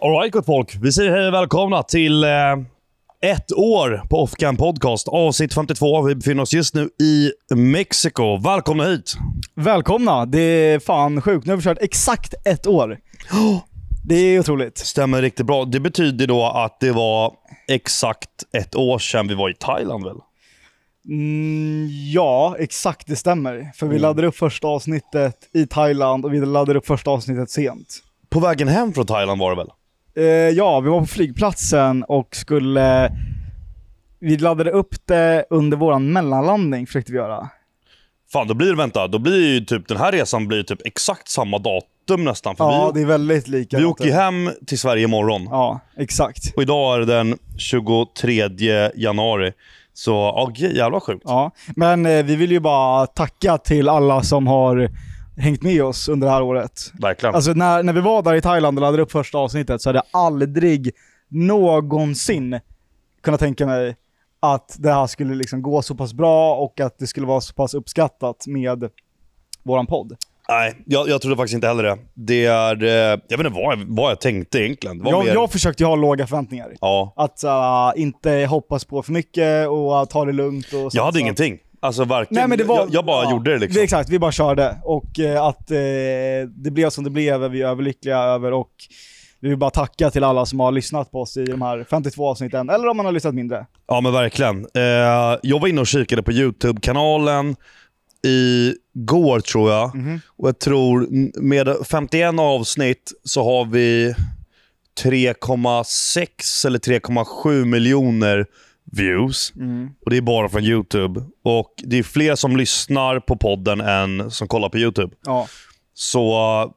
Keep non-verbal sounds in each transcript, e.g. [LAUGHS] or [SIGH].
Alright gott folk, vi säger hej och välkomna till eh, ett år på Offcam Podcast, avsnitt 52. Vi befinner oss just nu i Mexiko. Välkomna hit! Välkomna! Det är fan sjukt. Nu har vi kört exakt ett år. Det är otroligt. Stämmer riktigt bra. Det betyder då att det var exakt ett år sedan vi var i Thailand väl? Mm, ja, exakt det stämmer. För vi laddade upp första avsnittet i Thailand och vi laddade upp första avsnittet sent. På vägen hem från Thailand var det väl? Eh, ja, vi var på flygplatsen och skulle... Vi laddade upp det under våran mellanlandning, försökte vi göra. Fan, då blir det, vänta, då blir ju typ den här resan blir typ exakt samma datum nästan. För Ja, vi, det är väldigt lika. vi åker ju hem till Sverige imorgon. Ja, exakt. Och idag är det den 23 januari. Så ja, jävla sjukt. Ja, men eh, vi vill ju bara tacka till alla som har hängt med oss under det här året. Verkligen. Alltså när, när vi var där i Thailand och laddade upp första avsnittet så hade jag aldrig någonsin kunnat tänka mig att det här skulle liksom gå så pass bra och att det skulle vara så pass uppskattat med våran podd. Nej, jag, jag trodde faktiskt inte heller det. Det är... eh, Jag vet inte vad jag, vad jag tänkte egentligen. Jag, mer, jag försökte ju ha låga förväntningar. ja, Att uh, inte hoppas på för mycket och uh, ta det lugnt. Och jag hade ingenting. Alltså varken... Nej, men det var, jag, jag bara ja, gjorde det liksom. Exakt, vi bara körde. Och eh, att eh, det blev som det blev är vi överlyckliga över och vi vill bara tacka till alla som har lyssnat på oss i de här 52 avsnitten, eller om man har lyssnat mindre. Ja men verkligen. Eh, jag var inne och kikade på YouTube-kanalen igår tror jag. Mhm. Och jag tror med 51 avsnitt så har vi 3,6 eller 3,7 miljoner views. Mm. Och det är bara från YouTube. Och det är fler som lyssnar på podden än som kollar på YouTube. Ja. Så eh,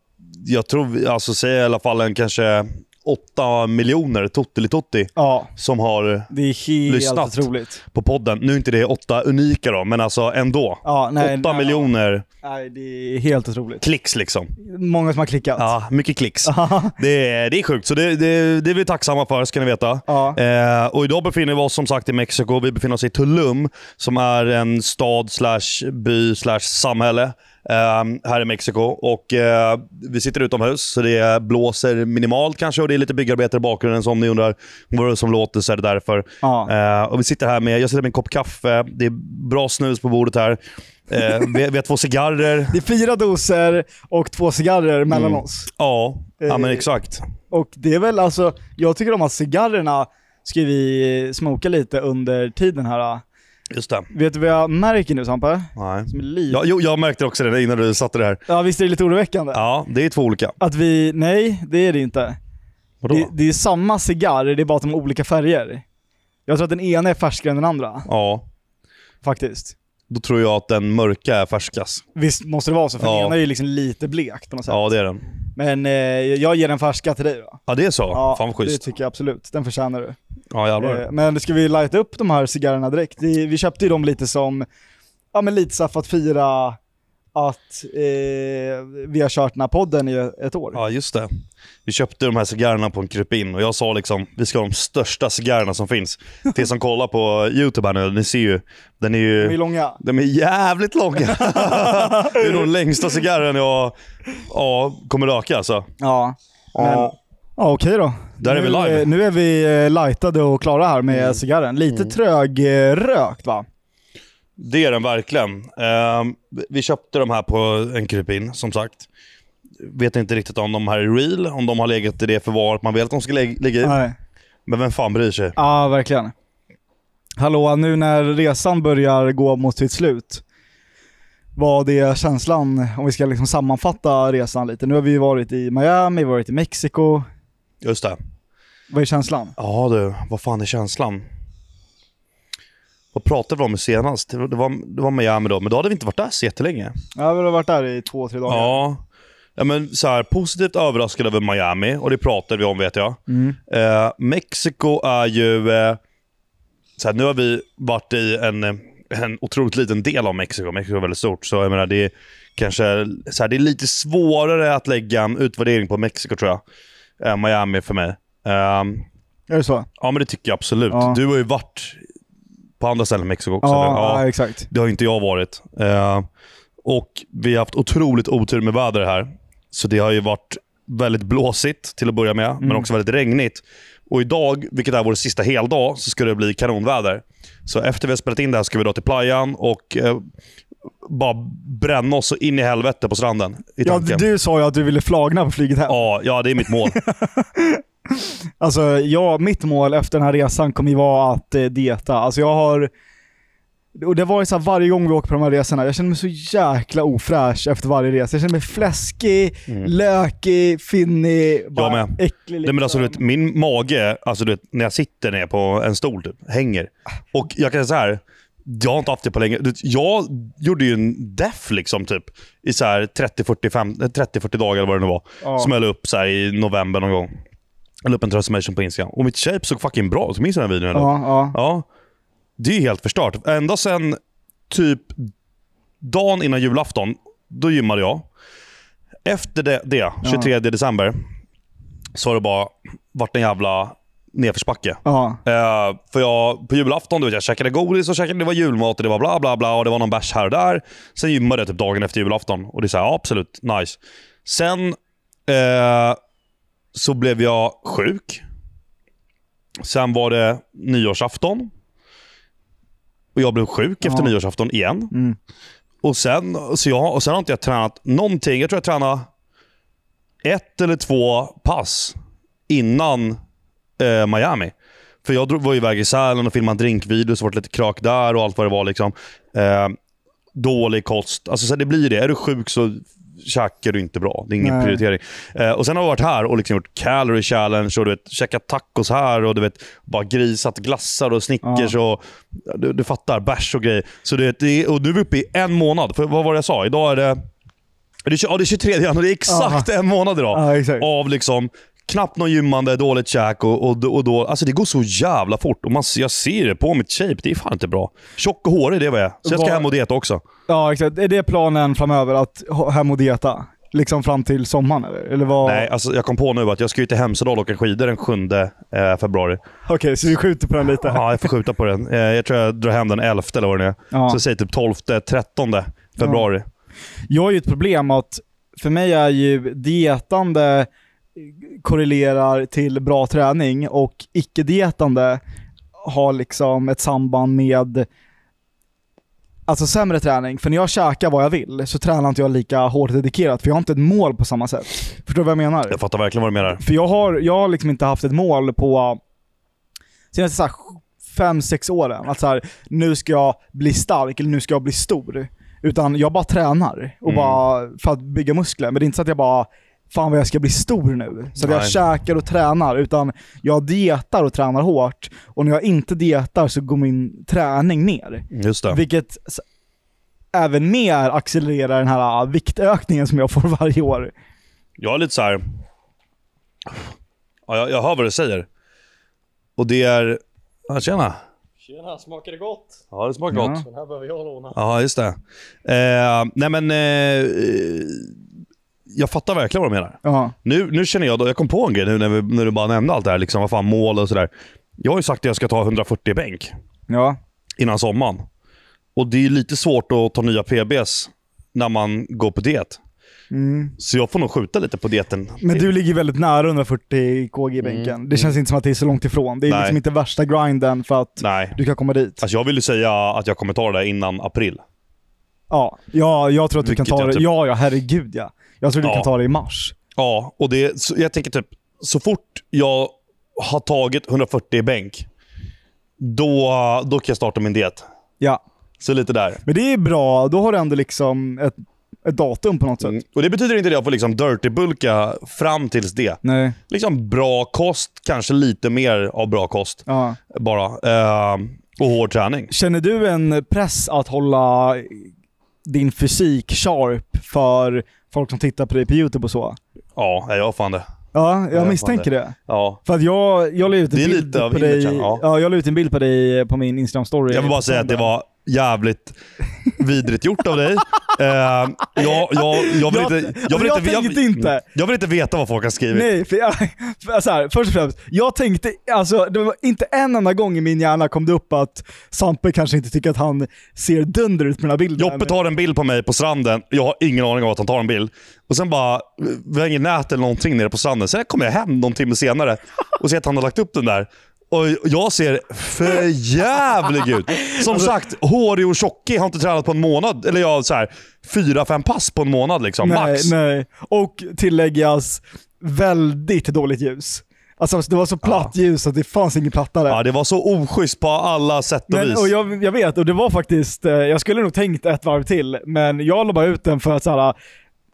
jag tror, alltså säger i alla fall en kanske 8 miljoner tutti ja, som har det är helt Lyssnat. otroligt. på podden. Nu är inte det åtta unika då, men alltså ändå. Ja, nej, 8 nej, miljoner Nej, det är helt otroligt. klicks liksom. Många som har klickat. Ja, mycket klicks. Det är, det är sjukt, så det, det, det är vi tacksamma för, ska ni veta. Ja. Eh, och idag befinner vi oss som sagt i Mexiko. Vi befinner oss i Tulum, som är en stad slash by slash samhälle här i Mexiko. Och eh, Vi sitter utomhus, så det blåser minimalt kanske och det är lite byggarbetare i bakgrunden. Så om ni undrar vad det som låter så är det därför. Ja. Eh, och vi sitter här med, jag sitter med en kopp kaffe, det är bra snus på bordet här. Eh, vi, vi har två cigarrer. Det är fyra doser och två cigarrer mellan Mm. oss. Ja, ja men Eh, exakt. Och det är väl alltså, jag tycker om att cigarrerna ska vi smoka lite under tiden här. Just det. Vet du vad jag märker nu Sampe? Nej. Som är lite... Ja, jo, jag märkte också det innan du satte det här. Ja visst är det lite oroväckande? Ja, det är två olika. Att vi, nej det är det inte. Vadå? Det, det är samma cigarr, det är bara att de har olika färger. Jag tror att den ena är färskare än den andra, Ja, faktiskt. Då tror jag att den mörka är färskast. Visst måste det vara så, för Ja. den ena är ju liksom lite blek på något sätt. Ja, det är den. Men eh, jag ger den färska till dig då. Ja, det är så? Ja, Fan vad det schysst. tycker jag absolut. Den förtjänar du. Ja, jävlar. Eh, men ska vi lighta upp de här cigarrerna direkt? Det, vi köpte ju dem lite som, ja men lite så för att fira att eh, vi har kört den här podden i ett år. Ja, just det. Vi köpte de här cigarrerna på en krypin och jag sa liksom, vi ska ha de största cigarrerna som finns. Till som kollar på YouTube här nu, ni ser ju, den är ju... De är långa. De är jävligt långa. [LAUGHS] det är nog den längsta cigarren jag ja, kommer röka alltså. Ja. Men, Ja. ja okej då. Där är nu, vi live. Mm. eh, Nu är vi eh, lightade och klara här med cigarren. Lite trögrökt va? Det är den verkligen. Ehm, vi köpte de här på en krypin, som sagt. Vet inte riktigt om de här är real, om de har legat i det förvaret man vill att de ska lä- ligga i. Nej. Men vem fan bryr sig? Ja, verkligen. Hallå, nu när resan börjar gå mot sitt slut, vad är känslan om vi ska liksom sammanfatta resan lite? Nu har vi varit i Miami, varit i Mexiko. Just det. Vad är känslan? Ja du, vad fan är känslan? Vad pratade vi om senast? Det var, det var, Miami då, men då hade vi inte varit där så jättelänge. Ja, vi har varit där i två, tre dagar. Ja. Ja men så här, positivt överraskad över Miami, och det pratade vi om vet jag. Mm. Eh, Mexiko är ju... Eh, så här, nu har vi varit i en, eh, en otroligt liten del av Mexiko. Mexiko är väldigt stort, så jag menar det är kanske så här, det är lite svårare att lägga en utvärdering på Mexiko tror jag. Än Miami för mig. Ehm, Är det så? ja men det tycker jag absolut. Ja. Du har ju varit på andra ställen i Mexiko också. Ja, ja, exakt. Det har inte jag varit. Eh, och vi har haft otroligt otur med väder här. Så det har ju varit väldigt blåsigt till att börja med, men Mm. också väldigt regnigt. Och idag, vilket är vår sista heldag, så ska det bli kanonväder. Så efter vi har spelat in det här ska vi dra till playan och eh, bara bränna oss så in i helvete på stranden. I Ja, du sa ju att du ville flagna på flyget hem. Ja, ja, det är mitt mål. [LAUGHS] Alltså, ja, mitt mål efter den här resan kommer ju vara att eh, dieta. Alltså jag har... Och det var ju så här varje gång vi åker på de här resorna, jag känner mig så jäkla ofräsch efter varje resa. Jag känner mig fläskig, lökig, finnig, bara med. äcklig. Liksom. men alltså, du vet, min mage, alltså, du vet, när jag sitter ner på en stol, typ, hänger. Och jag kan säga så här. Jag har inte haft det på länge. Du vet, Jag gjorde ju en def liksom, typ, i så här 30-40 30-40 dagar eller vad det nu var. Ja. Som jag la upp så här, i november någon gång. Jag la upp en transformation på Instagram. Och mitt shape såg fucking bra ut. Minns du den här videon? Ja, ja. Ja. Det är helt förstört. Ända sen typ dagen innan julafton, då gymmade jag. Efter det, det 23 december, så har det bara varit en jävla nedförsbacke. ja. Eh, för jag, på julafton, du vet, jag käkade godis och käkade, det var julmat och det var bla bla bla och det var någon bärs här och där. Sen gymmade jag typ dagen efter julafton och det är så här, ja, absolut, nice. Sen eh, så blev jag sjuk. Sen var det nyårsafton. Och jag blev sjuk efter Ja. nyårsafton igen. Mm. Och sen, så jag, och sen har inte jag tränat någonting. Jag tror jag tränade ett eller två pass innan eh, Miami. För jag drog- var iväg i Sälen och filmade drinkvideos, så var lite krak där och allt vad det var. liksom. Eh, dålig kost. Alltså så det blir det. Är du sjuk så käkar du inte bra. Det är ingen Nej. prioritering. Eh, och Sen har jag varit här och liksom gjort calorie challenge och du vet, käkat tacos här och du vet, bara grisat glassar och Snickers och du, du fattar, bärs och grejer. Så det, det, är- och nu är vi uppe i en månad. För vad var det jag sa? Idag är det, ja, det är 23 januari. Det är exakt en månad idag. Ja, exakt. Av liksom knappt någon gymmande, dåligt käk och, och, och då, alltså det går så jävla fort. Och man, jag ser det på mitt shape. Det är fan inte bra. Tjock och hårig, det är vad jag är. Så jag ska Vad- hem och dieta också. Ja, exakt. Är det planen framöver, att hem och dieta? Liksom fram till sommaren eller? Eller vad? Nej, alltså jag kom på nu att jag ska ju till Hemsedal och åka skidor den 7 eh, februari. Okej, så vi skjuter på den lite. Ja, jag får skjuta på den. Eh, jag tror jag drar hem den 11 eller vad det är. Ja. Så säg typ 12, 13 februari. Jag har ju ett problem att för mig är ju dietande korrelerar till bra träning och icke-dietande har liksom ett samband med alltså sämre träning. För när jag käkar vad jag vill så tränar inte jag lika hårt dedikerat för jag har inte ett mål på samma sätt. Förstår du vad jag menar? Jag fattar verkligen vad du menar. För jag har, jag har liksom inte haft ett mål på senaste så här, fem, sex åren. Att så här, nu ska jag bli stark eller nu ska jag bli stor. Utan jag bara tränar och Mm. bara för att bygga muskler. Men det är inte så att jag bara Fan vad jag ska bli stor nu. Så att jag Nej. käkar och tränar. Utan jag dietar och tränar hårt. Och när jag inte dietar så går min träning ner. Just det. Vilket s- även mer accelererar den här viktökningen som jag får [LAUGHS] varje år. Jag är lite så här. Ja, jag, jag hör vad du säger. Och det är... Ja, tjena. Tjena, smakar det gott? Ja, det smakar Ja. gott. Den här behöver jag låna. Ja, just det. Eh, nej men... Eh, jag fattar verkligen vad du menar. Nu, nu känner jag, då, jag kom på en grej nu när, vi, när du bara nämnde allt det här, liksom, vad fan mål och sådär. Jag har ju sagt att jag ska ta 140 bänk Ja. innan sommaren. Och det är lite svårt att ta nya PBs när man går på diet. Mm. Så jag får nog skjuta lite på dieten. Men du ligger väldigt nära 140 kg i bänken. Det känns inte som att det är så långt ifrån. Det är Mm. Nej. liksom inte värsta grinden för att Nej. du kan komma dit. Alltså jag vill ju säga att jag kommer ta det där innan april. Ja, ja jag tror att du Vilket kan ta det. typ- Ja, ja, herregud ja. Jag tror du Ja. kan ta det i mars. Ja, och det, så jag tänker typ, så fort jag har tagit 140 i bänk, då, då kan jag starta min diet. Ja. Så lite där. Men det är bra, då har du ändå liksom ett, ett datum på något sätt. Mm. Och Det betyder inte att jag får liksom dirty-bulka fram tills det. Nej. Liksom bra kost, kanske lite mer av bra kost Ja. bara. Eh, och hård träning. Känner du en press att hålla din fysik sharp för folk som tittar på dig på YouTube och så? Ja, jag har fan det. Ja, jag misstänker det. Ja. För att jag, jag la ut en bild på dig, ja. ja. jag la ut en bild på dig på min Instagram-story. Jag vill bara säga att det var jävligt vidrigt gjort av dig. [LAUGHS] Eh, jag, jag, jag, vill Jag- inte, jag, vill jag inte, tänkte inte. jag vill inte veta vad folk har skrivit. Nej, för jag, för så här, först och främst, jag tänkte, alltså det var inte en enda gång i min hjärna kom det upp att Sampe kanske inte tycker att han ser dunder ut på den här bilden. Joppe tar en bild på mig på stranden. Jag har ingen aning om att han tar en bild. Och sen bara, vi har inget nät eller någonting nere på stranden. Sen kommer jag hem någon timme senare och ser att han har lagt upp den där. Och jag ser för jävlig ut. Som Alltså- sagt, hårig och tjockig. Har inte tränat på en månad. Eller jag så här, fyra, fem pass på en månad liksom. nej, max. nej. Och tilläggas, väldigt dåligt ljus. Alltså det var så platt ljus att det fanns ingen plattare. Ja, det var så oschysst på alla sätt och Men, vis. och jag, jag vet, och det var faktiskt, eh, jag skulle nog tänkt ett varv till, men jag la bara ut den för att så här,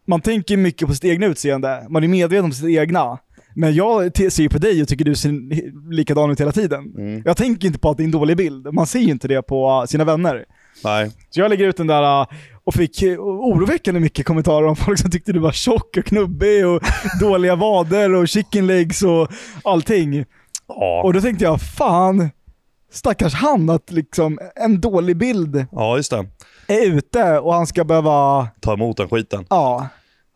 man tänker mycket på sitt egna utseende, man är medveten om sitt egna. Men jag ser ju på dig och tycker du ser likadan ut hela tiden. Mm. Jag tänker inte på att det är en dålig bild, man ser ju inte det på sina vänner. Nej. Så jag lägger ut den där eh, och fick eh, oroväckande mycket kommentarer om folk som tyckte du var tjock och knubbig och [LAUGHS] dåliga vader och chicken legs och allting. Ja. Och då tänkte jag, fan, stackars han att liksom en dålig bild ja, just det. är ute och han ska behöva, Ta emot den skiten. ja,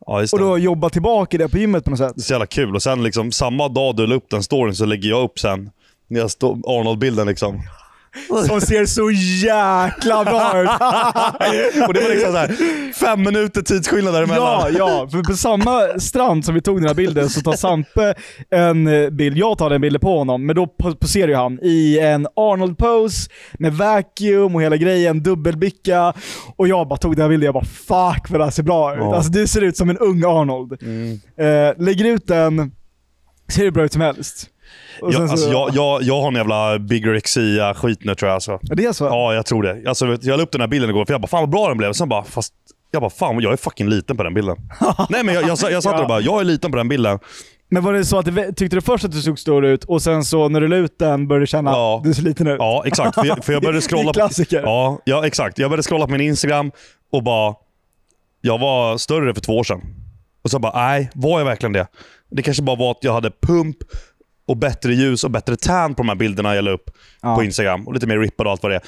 Ja, och då jobba tillbaka i det på gymmet på något sätt. Det är så jävla kul. Och sen liksom, samma dag du la upp den storyn så lägger jag upp sen Arnold-bilden liksom. Som ser så jäkla bra ut. [LAUGHS] Och det var liksom så här, fem minuter tidsskillnad däremellan. Ja, ja, för på samma strand som vi tog den här bilden så tar Sampe en eh, bild, jag tar den bilden på honom, men då po- poserar ju han i en Arnold-pose med vacuum och hela grejen, dubbelbicka. Och jag bara tog den här bilden jag bara fuck vad det här ser bra ut. Ja. Alltså du ser ut som en ung Arnold. Mm. Eh, lägger ut den, ser hur bra ut som helst. Och Jag, sen så- alltså, jag, jag, jag har en jävla bigorexia-skit nu tror jag. Alltså. Ja, det är så? Ja, jag tror det. Alltså, jag la upp den här bilden igår för jag bara, fan vad bra den blev. Sen bara, fast jag bara, fan jag är fucking liten på den bilden. [LAUGHS] Nej men jag, jag, sa- jag satt där och bara, jag är liten på den bilden. Men var det så att det, tyckte du först att du såg stor ut och sen så när du la ut den började du känna Ja. att du ser liten ut? Ja, exakt. För jag, för jag började [LAUGHS] är scrolla klassiker. Ja, ja, exakt. Jag började scrolla på min Instagram och bara, jag var större för två år sedan. Och så bara, nej, var jag verkligen det? Det kanske bara var att jag hade pump och bättre ljus och bättre tan på de här bilderna jag la upp Ja. på Instagram. Och lite mer rippad och allt vad det är.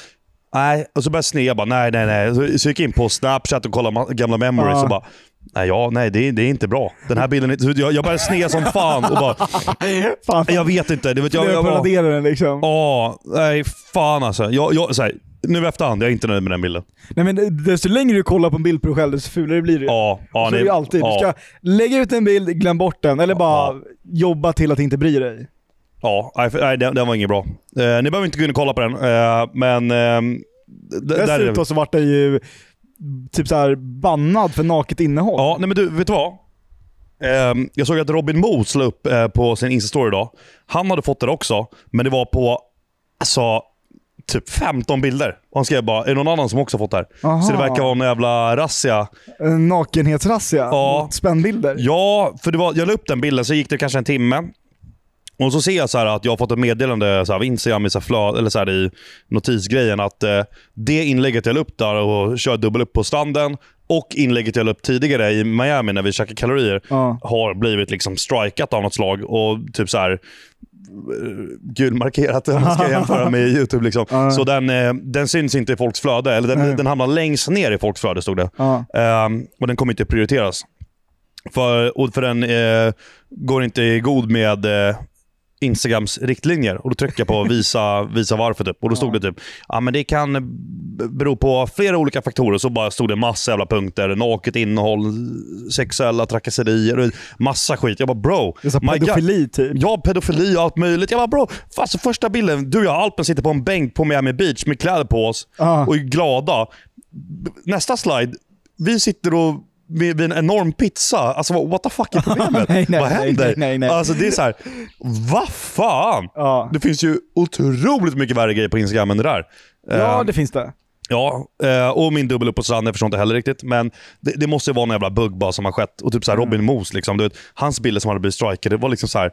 Nej, och så började jag snea bara, nej, nej, nej. Så, så gick jag in på Snapchat och kollade gamla memories Ja. och bara, nej, ja, nej det, är- det är inte bra. Den här bilden, är, så jag, jag började snea som fan och bara, Fan, jag vet inte. Det vet jag, jag, jag, jag den liksom. Ja, nej fan alltså. Jag, jag, så här, nu efterhand, jag är inte nöjd med den bilden. Nej men desto längre du kollar på en bild på dig själv, desto fulare blir det. Ja, ja, så är det ju alltid. Ja, Du ska lägga ut en bild, glöm bort den, eller bara jobba till att inte bry dig. ja nej, för- nej den, den var inget bra. Eh, ni behöver inte gå in och kolla på den, eh, men... Eh, d- där är det. Dessutom så vart den ju typ så här bannad för naket innehåll. Ja, nej men du, vet du vad? Eh, jag såg att Robin Moos la upp eh, på sin Insta-story idag. Han hade fått det också, men det var på alltså, typ 15 bilder. Och han skrev bara, är det någon annan som också fått det här? Aha. Så det verkar vara en jävla razzia. En nakenhetsrazzia Ja. spännbilder. Ja, för det var, jag la upp den bilden, så gick det kanske en timme. Och så ser jag så här att jag har fått ett meddelande så här, av Instagram i, så flöd, eller så här, i notisgrejen att eh, det inlägget jag la upp där och kör dubbel upp på stranden och inlägget jag la upp tidigare i Miami när vi käkade kalorier Ja. har blivit liksom strikat av något slag och typ så här gulmarkerat om man ska [LAUGHS] jämföra med YouTube. Liksom. Ja. Så den, eh, den syns inte i folks flöde, eller den, den hamnar längst ner i folks flöde stod det. Ja. Ehm, och den kommer inte prioriteras. För, för den eh, går inte i god med eh, Instagrams riktlinjer. Och Då trycker jag på [LAUGHS] visa, visa varför. Typ. Och Då stod det typ ja, men det kan bero på flera olika faktorer. Så bara stod det massa jävla punkter. Naket innehåll, sexuella trakasserier massa skit. Jag bara bro. Det är God. pedofili typ. Ja, pedofili och allt möjligt. Jag bara bro, alltså första bilden, du och jag Alpen sitter på en bänk på Miami Beach med kläder på oss Ja. och är glada. Nästa slide, vi sitter och vid en enorm pizza. Alltså what the fuck är [LAUGHS] problemet? Nej, nej, vad händer? nej, nej. Alltså det är så här, vad fan? Ja. Det finns ju otroligt mycket värre grejer på Instagram än det där. ja, Eh, det finns det. Ja, eh, och min dubbel upp på stranden jag förstår inte heller riktigt. Men det, det måste ju vara en jävla bugg bara som har skett. Och typ så här Mm. Robin Moos, liksom, du vet, hans bilder som hade blivit strikade, det var liksom så här,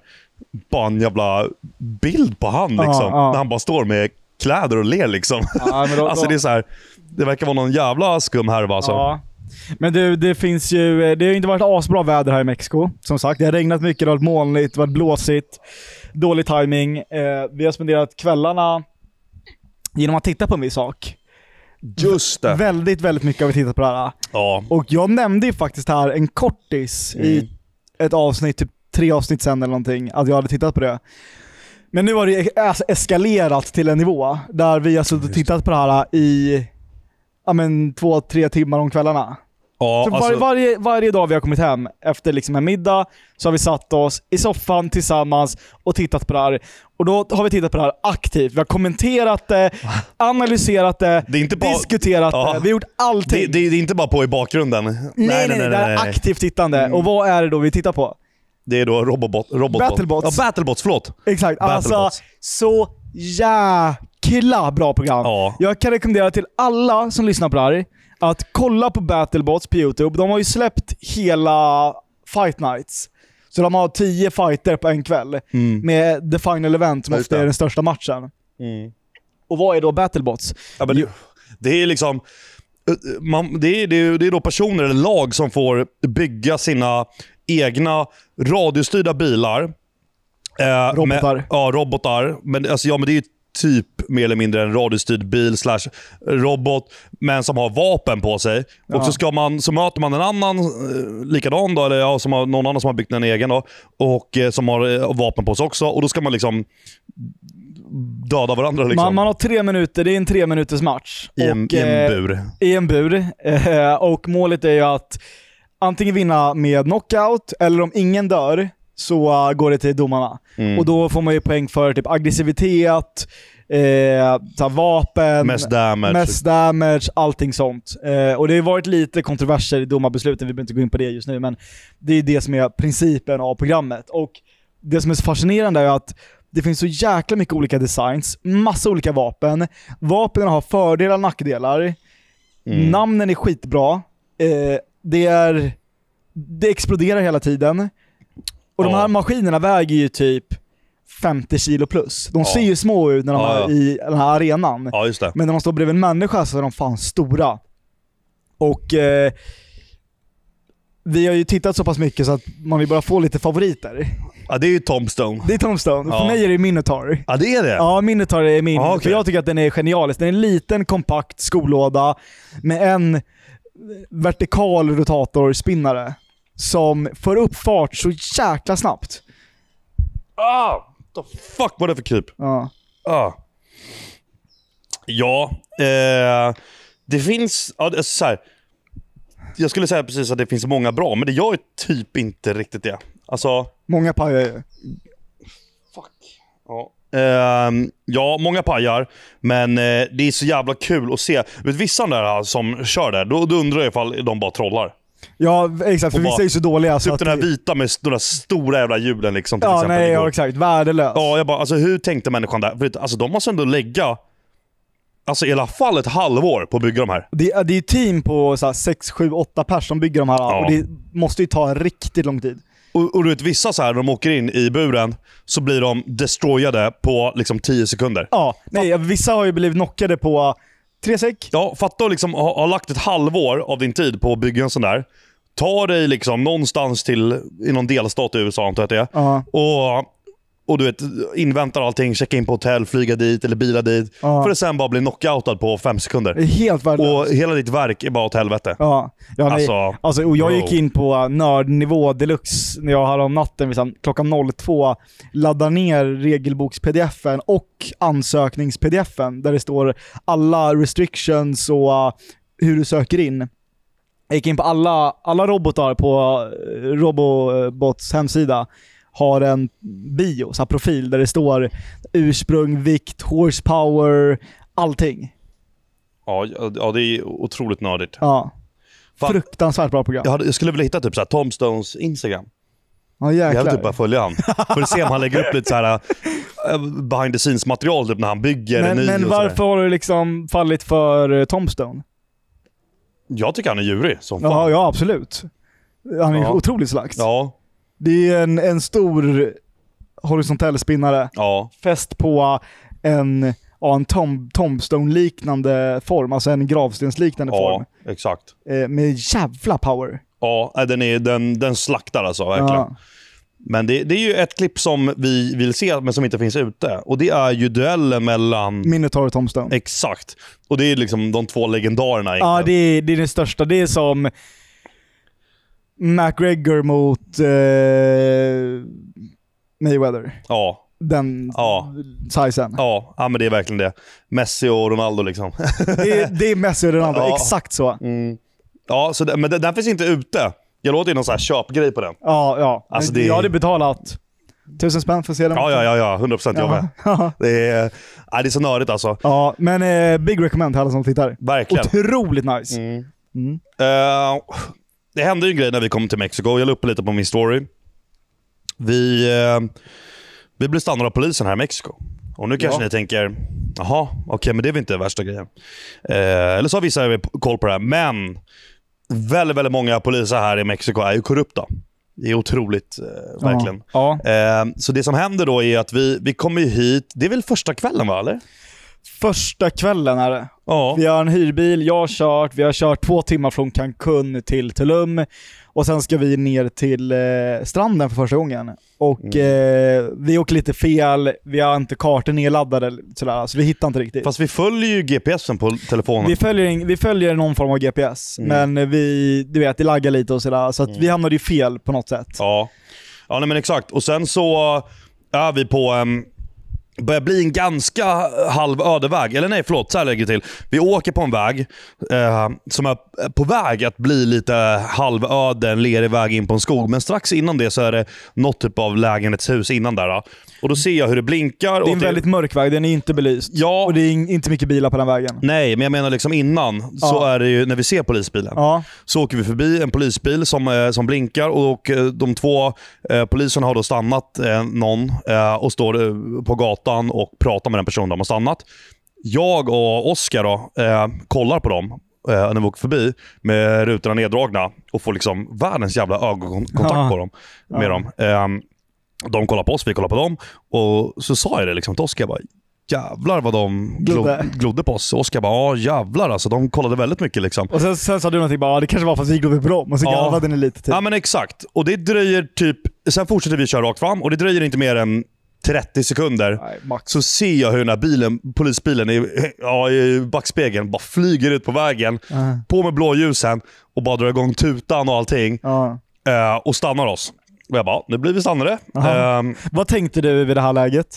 bara en jävla bild på han. Liksom, ja. När han bara står med kläder och ler. Liksom. Men då- [LAUGHS] alltså det är så här, det verkar vara någon jävla skum härva. Alltså. Men du, det finns ju, det har inte varit asbra väder här i Mexiko. Som sagt, det har regnat mycket, det har varit molnigt, varit blåsigt, dålig timing. Eh, vi har spenderat kvällarna genom att titta på en viss sak. Just det. Väldigt, väldigt mycket har vi tittat på det här. Ja. Och jag nämnde ju faktiskt här en kortis Mm. i ett avsnitt, typ tre avsnitt sen eller någonting, att jag hade tittat på det. Men nu har det es- eskalerat till en nivå där vi har suttit och tittat på det här i ja, men, två, tre timmar om kvällarna. Ja, Så var, alltså, varje, varje dag vi har kommit hem efter liksom en middag så har vi satt oss i soffan tillsammans och tittat på det här. Och då har vi tittat på det här aktivt. Vi har kommenterat det, [LAUGHS] analyserat det, Det bara- diskuterat Ja. det. Vi har gjort allting. det, det, det är inte bara på i bakgrunden. Nej, nej, nej, det är aktivt tittande. Mm. Och vad är det då vi tittar på? Det är då robobot, robotbot. Battlebots. Ja, Battlebots, förlåt. Exakt. Alltså, Battlebots. så jäkla bra program. Ja. Jag kan rekommendera till alla som lyssnar på det här att kolla på Battlebots på YouTube. De har ju släppt hela Fight Nights. Så de har tio fighter på en kväll Mm. med The Final Event som ofta är den största matchen. Mm. Och vad är då Battlebots? Ja, det, det är liksom... Man, det, är, det, är, det är då personer eller lag som får bygga sina egna radiostyrda bilar. Eh, Robotar. Med, ja, robotar. Men, alltså, ja, men det är ju typ mer eller mindre en radiostyrd bil slash robot, men som har vapen på sig. Ja. Och så, ska man, så möter man en annan eh, likadan, då, eller ja, som har, någon annan som har byggt en egen, då, och eh, som har eh, vapen på sig också. Och då ska man liksom döda varandra. Liksom. Man, man har tre minuter, det är en tre minuters match. I en, Och, I en eh, bur. i en bur. Eh, och målet är ju att antingen vinna med knockout, eller om ingen dör, så uh, går det till domarna. Mm. Och då får man ju poäng för typ aggressivitet, eh, så vapen, Mest damage. mest damage, allting sånt. Eh, och det har varit lite kontroverser i domarbesluten, vi behöver inte gå in på det just nu, men det är det som är principen av programmet. Och det som är så fascinerande är att det finns så jäkla mycket olika designs, massa olika vapen. Vapnen har fördelar och nackdelar. Mm. Namnen är skitbra. Eh, det, är, det exploderar hela tiden. Och de här maskinerna väger ju typ 50 kilo plus. De ser ju små ut när de är i den här arenan. Men när de står bredvid en människa så är de fan stora. Och eh, vi har ju tittat så pass mycket så att man vill bara få lite favoriter. Ja, det är ju Tombstone. Det är Tombstone. Ja. För mig är det Minotaur. Ja, det är det? Ja, Minotaur är min. Ja, okej. För jag tycker att den är genialisk. Den är en liten kompakt skolåda med en vertikal rotatorspinnare som får upp fart så jäkla snabbt. Ah, the fuck var det för kryp? Ja. Ah. Ja, eh, det finns... Ja, det är så här, jag skulle säga precis att det finns många bra, men det gör ju typ inte riktigt det. Alltså, Många pajar fuck. Ja. Ehm, ja, många pajar, men eh, det är så jävla kul att se. Vet, vissa där som kör där, då, då undrar jag ifall de bara trollar. Ja, exakt. För bara- vissa är ju så dåliga så Typ att... den här vita med de där stora jävla hjulen liksom. Till ja, exempel, nej, ja, exakt. Värdelös. Ja, jag bara, alltså hur tänkte människan där? För alltså, de måste ändå lägga alltså, i alla fall ett halvår på att bygga de här. Det, är- det är ju team på 6, 7, 8 pers som bygger de här Ja. och det måste ju ta riktigt lång tid. Och, och du vet, vissa så här, när de åker in i buren så blir de destroyade på liksom 10 sekunder. Ja, nej, vissa har ju blivit knockade på tre sek. Ja, fatta att liksom ha, ha lagt ett halvår av din tid på att bygga en sån där. Ta dig liksom någonstans till, i någon delstat i USA antar jag att det är. Ja. Och, och du vet, inväntar allting, checka in på hotell, flyga dit eller bila dit. Ja. För att sen bara bli knockoutad på fem sekunder. helt värdelöst. Och hela ditt verk är bara åt helvete. Ja, ja. Alltså, Alltså, och jag bro. gick in på nördnivå deluxe när jag här om natten vid sam- klockan 02 laddar ner regelboks-pdfen och ansöknings-pdfen där det står alla restrictions och uh, hur du söker in. Jag gick in på alla, alla robotar på uh, Robobots hemsida har en bio, så profil där det står ursprung, vikt, horsepower, allting. ja, ja, det är otroligt nördigt. Ja. Fan. Fruktansvärt bra program. Jag, hade, jag skulle vilja hitta typ så här, Tom Stones Instagram. Ja, Jag jäklar. vill typ bara följa han. För att se om han lägger upp lite så här äh, behind the scenes material typ när han bygger en Men, ny men varför har du liksom fallit för uh, Tombstone? Jag tycker han är djurig som fan. Ja, ja absolut. Han är Ja. otroligt slags. Ja, Det är en, en stor horisontell spinnare ja. fäst på en, ja, en tom, Tombstone-liknande form, alltså en gravstensliknande form. Ja, exakt. Eh, med jävla power. Ja, den, är, den, den slaktar alltså verkligen. Ja. Men det, det är ju ett klipp som vi vill se, men som inte finns ute. Och det är ju duellen mellan... Minotaur och Tom Stone. Exakt. Och det är liksom de två legendarerna egentligen. Ja, det är, det är den största. Det är som McGregor mot eh, Mayweather. Ja, Den Ja. sizen. ja, ja, men det är verkligen det. Messi och Ronaldo liksom. Det, är, det är Messi och Ronaldo, [LAUGHS] Ja. exakt så. Mm. Ja, så det, men den, den finns inte ute. Jag låter ju någon sån här köpgrej på den. Ja, ja. Alltså, det- Jag hade betalat tusen spänn för att se den. Ja, ja, ja, ja 100% jag med. [LAUGHS] Det är, ja, det är så nördigt alltså. ja, men eh, big recommend till alla som tittar. Verkligen. Otroligt nice. Mm. Mm. Eh, det hände ju en grej när vi kom till Mexiko. Jag la upp lite på min story. Vi, uh, vi blev stannade av polisen här i Mexiko. Och nu kanske Ja. ni tänker, jaha, okej men det är väl inte värsta grejen. Eh, eller så har vissa koll på det här. Men väldigt, väldigt många poliser här i Mexiko är ju korrupta. Det är otroligt, eh, verkligen. Ja. ja. Eh, så det som händer då är att vi, vi kommer hit, det är väl första kvällen va, eller? Första kvällen är det. Ja. Vi har en hyrbil, jag har kört, vi har kört två timmar från Cancun till Tulum och sen ska vi ner till eh, stranden för första gången. Och Mm. eh, vi åker lite fel, vi har inte kartor nedladdade sådär, så vi hittar inte riktigt. Fast vi följer ju GPSen på telefonen. Vi följer, vi följer någon form av GPS, Mm. men vi, du vet, det laggar lite och sådär, så att vi hamnade ju fel på något sätt. Ja, ja nej, men exakt. Och sen så är vi på en börjar bli en ganska halv ödeväg. Eller nej, förlåt. Så här lägger jag till. Vi åker på en väg eh, som är på väg att bli lite halvöde, en lerig väg in på en skog. Men strax innan det så är det något typ av lägenhetshus innan där. Och Då ser jag hur det blinkar. Det är en väldigt mörk väg, den är inte belyst. Ja. Och det är in- inte mycket bilar på den vägen. Nej, men jag menar liksom innan så Ja. är det ju när vi ser polisbilen. Ja, Så åker vi förbi en polisbil som, eh, som blinkar och eh, de två eh, poliserna har då stannat eh, någon eh, och står eh, på gatan och pratar med den personen de har stannat. Jag och Oskar då, kollar på dem när vi åker förbi med rutorna neddragna och får liksom världens jävla ögonkontakt Ja. på dem, med Ja. dem. De kollar på oss, vi kollar på dem. Och så sa jag det liksom till Oskar. jag bara, Jävlar vad de Glodde. glodde, på oss. Oskar bara, ja jävlar alltså. De kollade väldigt mycket liksom. och sen, sen sa du någonting bara, "Ja, det kanske var för att vi glodde på dem, och så Ja. garvade ni lite typ. Ja men exakt. Och det dröjer typ... Sen fortsätter vi köra rakt fram och det dröjer inte mer än 30 sekunder. Nej. Så ser jag hur den här bilen, polisbilen i, ja, i backspegeln bara flyger ut på vägen. Ja. På med blåljusen och bara drar igång tutan och allting. Eh, och stannar oss. Och jag bara, nu blir vi stannade. Aha. Eh, Vad tänkte du vid det här läget?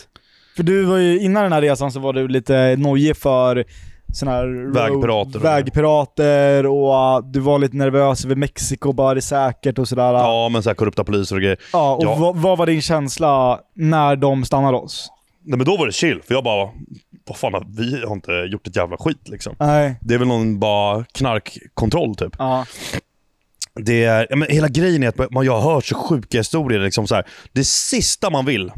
För du var ju, innan den här resan så var du lite nojig för såna här Vägpirater och vägpirater och uh, du var lite nervös över Mexiko, bara är det säkert och sådär. ja, men så här korrupta poliser och grejer. Ja, och Ja. Vad, vad var din känsla när de stannade oss? Nej, men då var det chill, för jag bara, vad fan, vi har inte gjort ett jävla skit liksom. Nej. Det är väl någon bara knarkkontroll typ. Ja. Det är, ja, men hela grejen är att man, jag har hört så sjuka historier. Liksom så här, det sista man vill,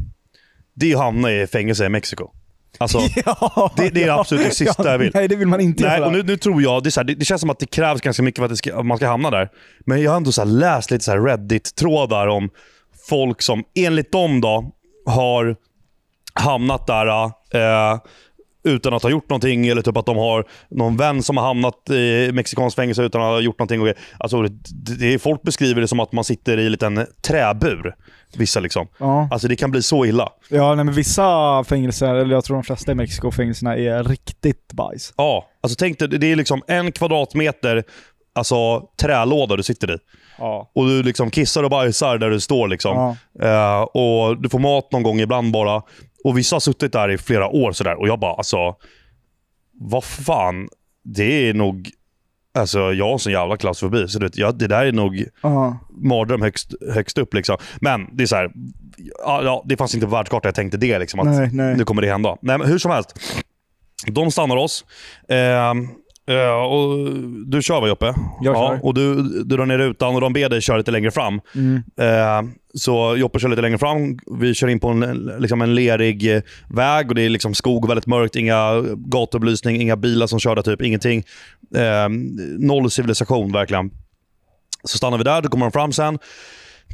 det är att hamna i fängelse i Mexiko. Alltså, [LAUGHS] ja, det- det är absolut det sista jag vill. [LAUGHS] Nej, det vill man inte nej, göra. och nu, nu tror jag, det, är så här, det, det känns som att det krävs ganska mycket för att, ska, man ska hamna där. Men jag har ändå så läst lite Reddit-trådar om folk som enligt dem då har hamnat där eh, utan att ha gjort någonting eller typ att de har någon vän som har hamnat i mexikansk fängelse utan att ha gjort någonting. Och, alltså, det, folk beskriver det som att man sitter i en liten träbur. Vissa liksom. Ja, Alltså det kan bli så illa. ja nej, men vissa fängelser, eller jag tror de flesta i Mexiko-fängelserna är riktigt bajs. Ja, alltså tänk dig, det är liksom en kvadratmeter alltså, trälåda du sitter i. Ja. Och du liksom kissar och bajsar där du står. Liksom. Ja. Eh, och Du får mat någon gång ibland bara. Och Vissa har suttit där i flera år sådär. och jag bara, alltså, vad fan. Det är nog, alltså jag har sån jävla klaustrofobi. Så du vet, jag, det där är nog Ja. mardröm högst, högst upp. Liksom. Men det är så här, ja, ja, det fanns inte på världskartan jag tänkte det. Liksom, att Nej, nej. Nu kommer det hända. Nej, men hur som helst. De stannar oss. Ehm, eh, och du kör va Joppe? Jag ja, kör. Och du, du drar ner rutan och de ber dig köra lite längre fram. Mm. Eh, så Joppe kör lite längre fram. Vi kör in på en, liksom en lerig väg och det är liksom skog väldigt mörkt. Inga gatubelysning, inga bilar som kör där, typ ingenting. Eh, noll civilisation verkligen. Så stannar vi där, då kommer de fram sen.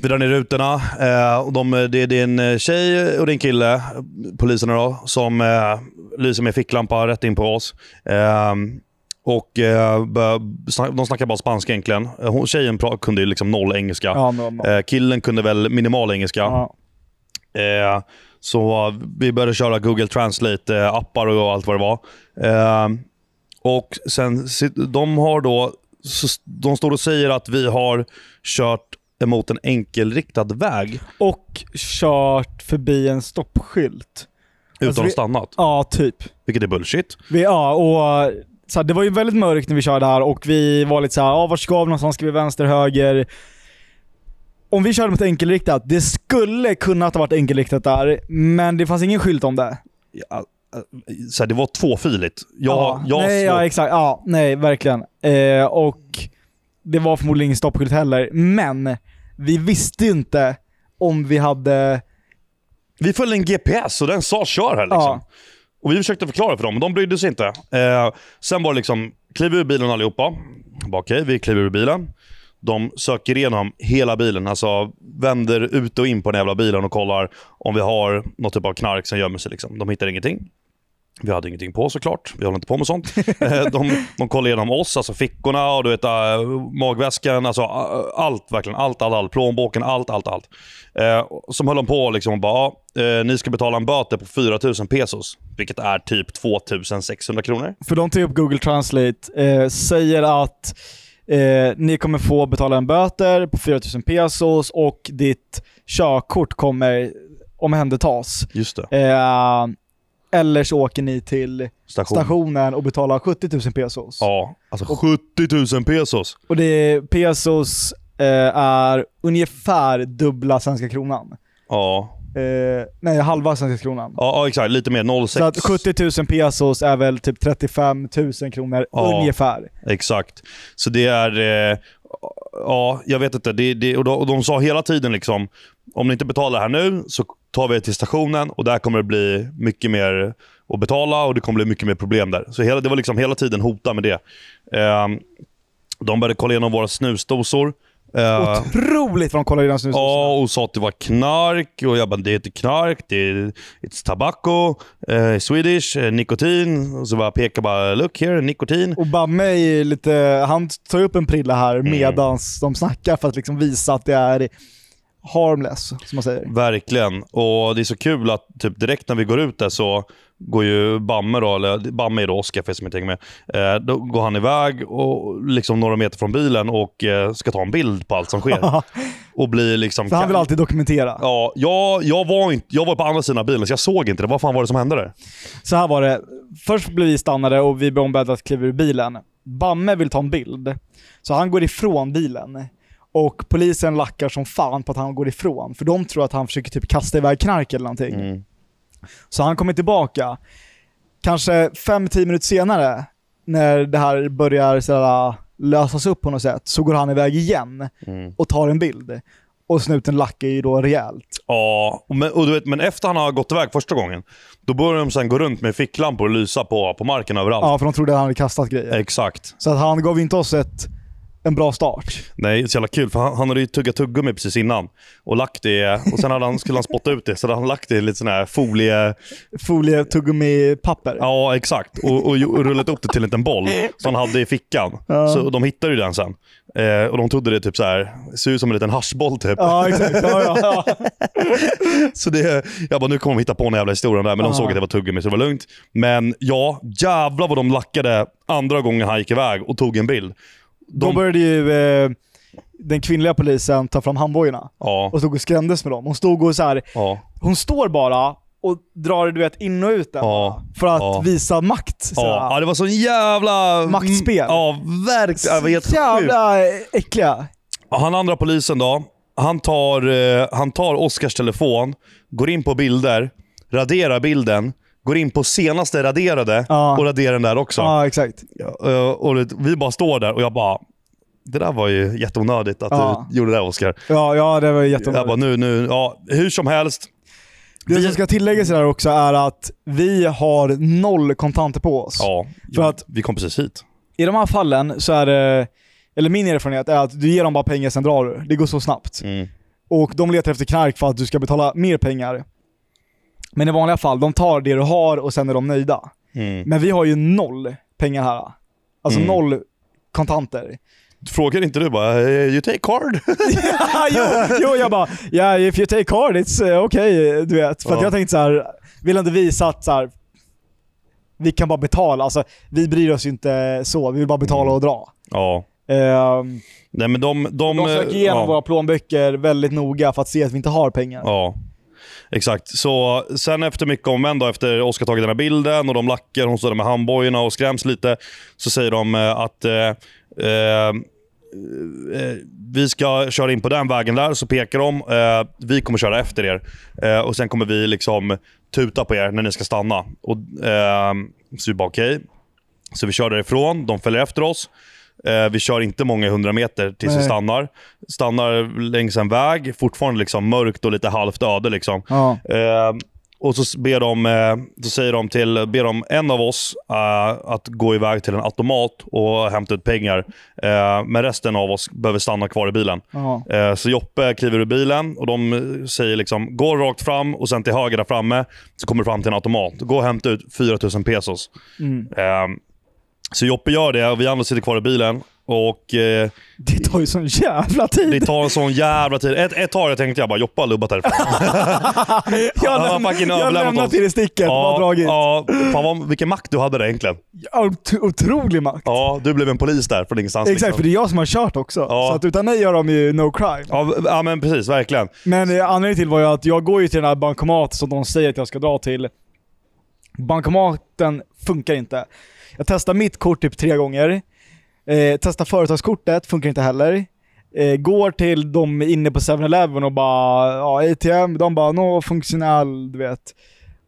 Vi drar ner rutorna. Eh, och de, det, det är en eh, tjej och det är en kille, poliserna då, som lyser med ficklampa rätt in på oss. Eh, Och eh, de snackar bara spanska egentligen. Eh, Hon, tjejen kunde ju liksom noll engelska. Ja, men, Eh, killen kunde väl minimal engelska. ja. Eh, så eh, vi började köra Google Translate-appar och allt vad det var. Eh, och sen, de har då, de står och säger att vi har kört emot en enkelriktad väg Och kört förbi en stoppskylt. utan Alltså vi- stannat. Ja, typ. Vilket är bullshit. Vi, ja, och så det var ju väldigt mörkt när vi körde här och vi var lite såhär, ja vart ska vi någonstans? Ska vi vänster, höger? Om vi körde mot enkelriktat, det skulle kunnat ha varit enkelriktat där, men det fanns ingen skylt om det. Ja, så här, det var tvåfiligt. Jag, ja, jag nej, slår- ja, exakt. Ja, nej, verkligen. Eh, och det var förmodligen ingen stoppskylt heller, men vi visste inte om vi hade... Vi följde en GPS och den sa kör här liksom. Ja. Och vi försökte förklara för dem, men de brydde sig inte. Eh, sen var det liksom, kliv ur bilen allihopa. Bara, Okej, vi kliver ur bilen. De söker igenom hela bilen, alltså vänder ut och in på den jävla bilen och kollar om vi har något typ av knark som gömmer sig. Liksom. De hittar ingenting. Vi hade ingenting på såklart, vi håller inte på med sånt. [LAUGHS] Eh, de, de kollar igenom oss, alltså fickorna och du vet, äh, magväskan, alltså äh, allt verkligen. Allt, allt, allt. Plånboken, allt, allt, allt. Eh, som höll de på liksom och bara, eh, ni ska betala en böter på 4000 pesos. Vilket är typ 2600 kronor. För de tog upp Google Translate, eh, säger att eh, ni kommer få betala en böter på 4000 pesos och ditt körkort kommer omhändertas. Just det. Eh, eller så åker ni till Station. stationen och betalar 70 000 pesos. Ja, alltså 70 000 pesos. Och det pesos eh, är ungefär dubbla svenska kronan. Ja, Eh, nej, halva svenska kronan. ja, ja exakt. Lite mer. 0,6. Så att 70 000 pesos är väl typ 35 000 kronor Ja. ungefär. Exakt. Så det är... Eh, ja, jag vet inte. Det, det, och, de, och de sa hela tiden liksom, om ni inte betalar här nu så tar vi er till stationen och där kommer det bli mycket mer att betala och det kommer bli mycket mer problem där. Så hela, det var liksom hela tiden hota med det. Eh, de började kolla igenom våra snusdosor. Eh, Otroligt vad de kollar i den snusdosan. Ja, och sa att det var knark. Och jag bara, det är inte knark, det är it's tobacco, eh, Swedish, eh, nikotin. Och så bara pekar bara, look here, nikotin. Och är ju lite, han tar upp en prilla här Mm. medans de snackar för att liksom visa att det är harmless, som man säger. Verkligen. Och det är så kul att typ direkt när vi går ut där så går ju Bamme då, eller Bamme är då Oskar för som inte hänger med. Eh, då går han iväg och liksom några meter från bilen och eh, ska ta en bild på allt som sker. [LAUGHS] och blir liksom... För han vill alltid dokumentera. Ja, jag, jag, var inte, jag var på andra sidan av bilen så jag såg inte det. Vad fan var det som hände där? Så här var det. Först blev vi stannade och vi blev ombedda att kliva ur bilen. Bamme vill ta en bild. Så han går ifrån bilen. Och polisen lackar som fan på att han går ifrån. För de tror att han försöker typ kasta iväg knark eller någonting. Mm. Så han kommer tillbaka. Kanske 5-10 minuter senare, när det här börjar sådär, lösas upp på något sätt, så går han iväg igen Mm. och tar en bild. Och snuten lackar ju då rejält. Ja, och men, och du vet, men efter han har gått iväg första gången, då börjar de sen gå runt med ficklampor och lysa på, på marken överallt. Ja, för de trodde att han hade kastat grejer. Exakt. Så att han gav inte oss ett, en bra start. Nej, så jävla kul. För han, han hade ju tuggat tuggummi precis innan. Och lagt det, och sen hade han, skulle han spotta ut det, så hade han lagt det i lite sån här folie... Folie, tuggummi, papper. Ja, exakt. Och, och, och rullat upp det till en liten boll som han hade i fickan. Ja. Så de hittade ju den sen. Eh, och de trodde det typ så här, ser ut som en liten haschboll typ. Ja, exakt. Ja, ja. [LAUGHS] Så det, jag bara, nu kommer de hitta på en jävla historia där, men de såg att det var tuggummi så det var lugnt. Men ja, jävlar vad de lackade andra gången han gick iväg och tog en bild. Då De, började ju eh, den kvinnliga polisen ta fram handbojorna. ja, Och stod och skrämdes med dem. Hon stod och så här, ja, hon står bara och drar du vet in och ut den. Ja. För att visa makt. Så ja. det var sån jävla... Maktspel. Ja, verkligen. Sjukt. Jävla äckliga. Ja, Han andra polisen då, han tar, eh, han tar Oscars telefon, går in på bilder, raderar bilden, går in på senaste raderade Ja. och raderar den där också. Ja, exakt. Eh, och vi bara står där och jag bara, det där var ju jätteonödigt att Ja. du gjorde det Oscar. Ja, ja det var Jag jätteonödigt. bara nu, nu, ja hur som helst. Det vi- som ska tilläggas där också är att vi har noll kontanter på oss. Ja, För ja, att- vi kom precis hit. I de här fallen så är det, eller min erfarenhet är att du ger dem bara pengar sen drar du. Det går så snabbt. Mm. Och de letar efter knark för att du ska betala mer pengar. Men i vanliga fall, de tar det du har och sen är de nöjda. Mm. Men vi har ju noll pengar här. Alltså Mm. noll kontanter. Frågar inte du bara "Eh, “You take card?” [LAUGHS] jo, jo, jag bara yeah, if you take card it's uh, okay, du vet. För att Ja. jag tänkte så här, vill ändå visa att så här, vi kan bara betala. Alltså, vi bryr oss ju inte så, vi vill bara betala och dra. Ja. Ehm, Nej men de... De, de söker igenom ja. våra plånböcker väldigt noga för att se att vi inte har pengar. Ja, exakt. Så sen efter mycket om då, efter Oskar tagit den här bilden och de lackar, hon står där med handbojorna och skräms lite, så säger de eh, att eh, eh, eh, vi ska köra in på den vägen där, så pekar de. Eh, vi kommer köra efter er eh, och sen kommer vi liksom tuta på er när ni ska stanna. Och, eh, så vi bara okej. Så vi kör därifrån, de följer efter oss. Eh, vi kör inte många hundra meter tills vi Nej. stannar. Stannar längs en väg, fortfarande liksom mörkt och lite halvt öde. Liksom. Ja. Eh, och så ber de, eh, så säger de till ber de en av oss eh, att gå iväg till en automat och hämta ut pengar. Eh, men resten av oss behöver stanna kvar i bilen. Eh, så Joppe kliver ur bilen och de säger liksom gå rakt fram och sen till höger där framme så kommer du fram till en automat. Gå och hämta ut 4000 pesos. Mm. Så Joppe gör det och vi andra sitter kvar i bilen. Och eh, Det tar ju sån jävla tid. det tar en sån jävla tid. Ett, ett tag jag tänkte jag bara Joppe har lubbat härifrån. [LAUGHS] jag har fucking jag oss. till i sticket, bara dragit. ja, fan vad, vilken makt du hade där egentligen. Ot- Otrolig makt. Ja, du blev en polis där från ingenstans. Exakt, liksom. för det är jag som har kört också. Ja. Så att utan mig gör de ju no crime. Ja, ja men precis, verkligen. Men eh, anledningen till var ju att jag går ju till den här bankomaten som de säger att jag ska dra till. Bankomaten funkar inte. Jag testar mitt kort typ tre gånger. Eh, testar företagskortet, funkar inte heller. Eh, går till de inne på 7-Eleven och bara, ja ATM, de bara no funktionell, du vet.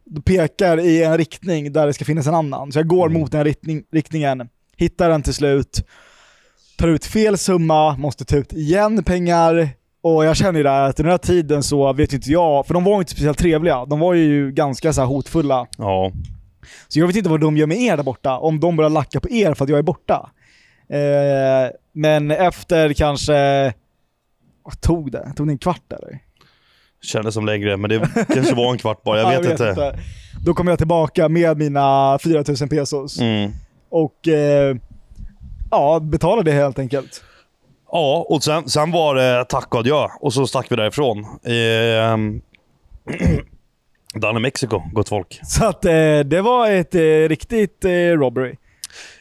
De pekar i en riktning där det ska finnas en annan. Så jag går Mm. mot den riktning, riktningen, hittar den till slut, tar ut fel summa, måste ta ut igen pengar. Och jag känner ju där att den här tiden så vet inte jag, för de var ju inte speciellt trevliga. De var ju ganska så här hotfulla. Ja. Så jag vet inte vad de gör med er där borta, om de börjar lacka på er för att jag är borta. Eh, men efter kanske, vad tog det? Tog det en kvart eller? Kändes som längre, men det [LAUGHS] kanske var en kvart bara. Jag Ja, vet, inte. Då kommer jag tillbaka med mina 4000 pesos Mm. och eh, ja, betalar det helt enkelt. Ja, och sen, sen var det tack och adjö. Och så stack vi därifrån. Ehm, [CLEARS THROAT] I Mexiko, gott folk. Så att eh, det var ett eh, riktigt eh, robbery.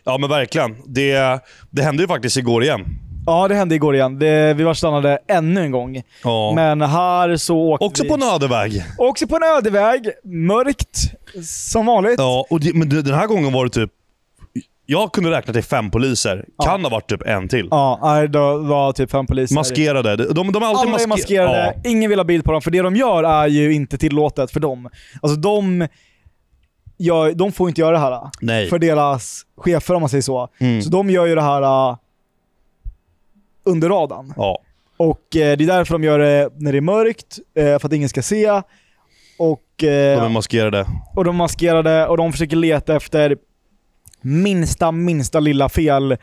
Ja men verkligen. Det, det hände ju faktiskt igår igen. Ja, det hände igår igen. Det, vi var stannade ännu en gång. Ja. Men här så åkte Också vi... på en ödeväg. Också på en ödeväg. Mörkt, som vanligt. Ja, och det, men den här gången var det typ... Jag kunde räkna till fem poliser. Kan ha varit typ en till. Ja, det var typ fem poliser. Maskerade. De, de, de är alltid Alla är maske- maskerade, Ja. ingen vill ha bild på dem, för det de gör är ju inte tillåtet för dem. Alltså de, gör, de får inte göra det här. Nej. För deras chefer om man säger så. Mm. Så de gör ju det här uh, under radarn. Ja. Och eh, det är därför de gör det när det är mörkt, eh, för att ingen ska se. Och, De är maskerade. och de är maskerade och de försöker leta efter minsta, minsta lilla fel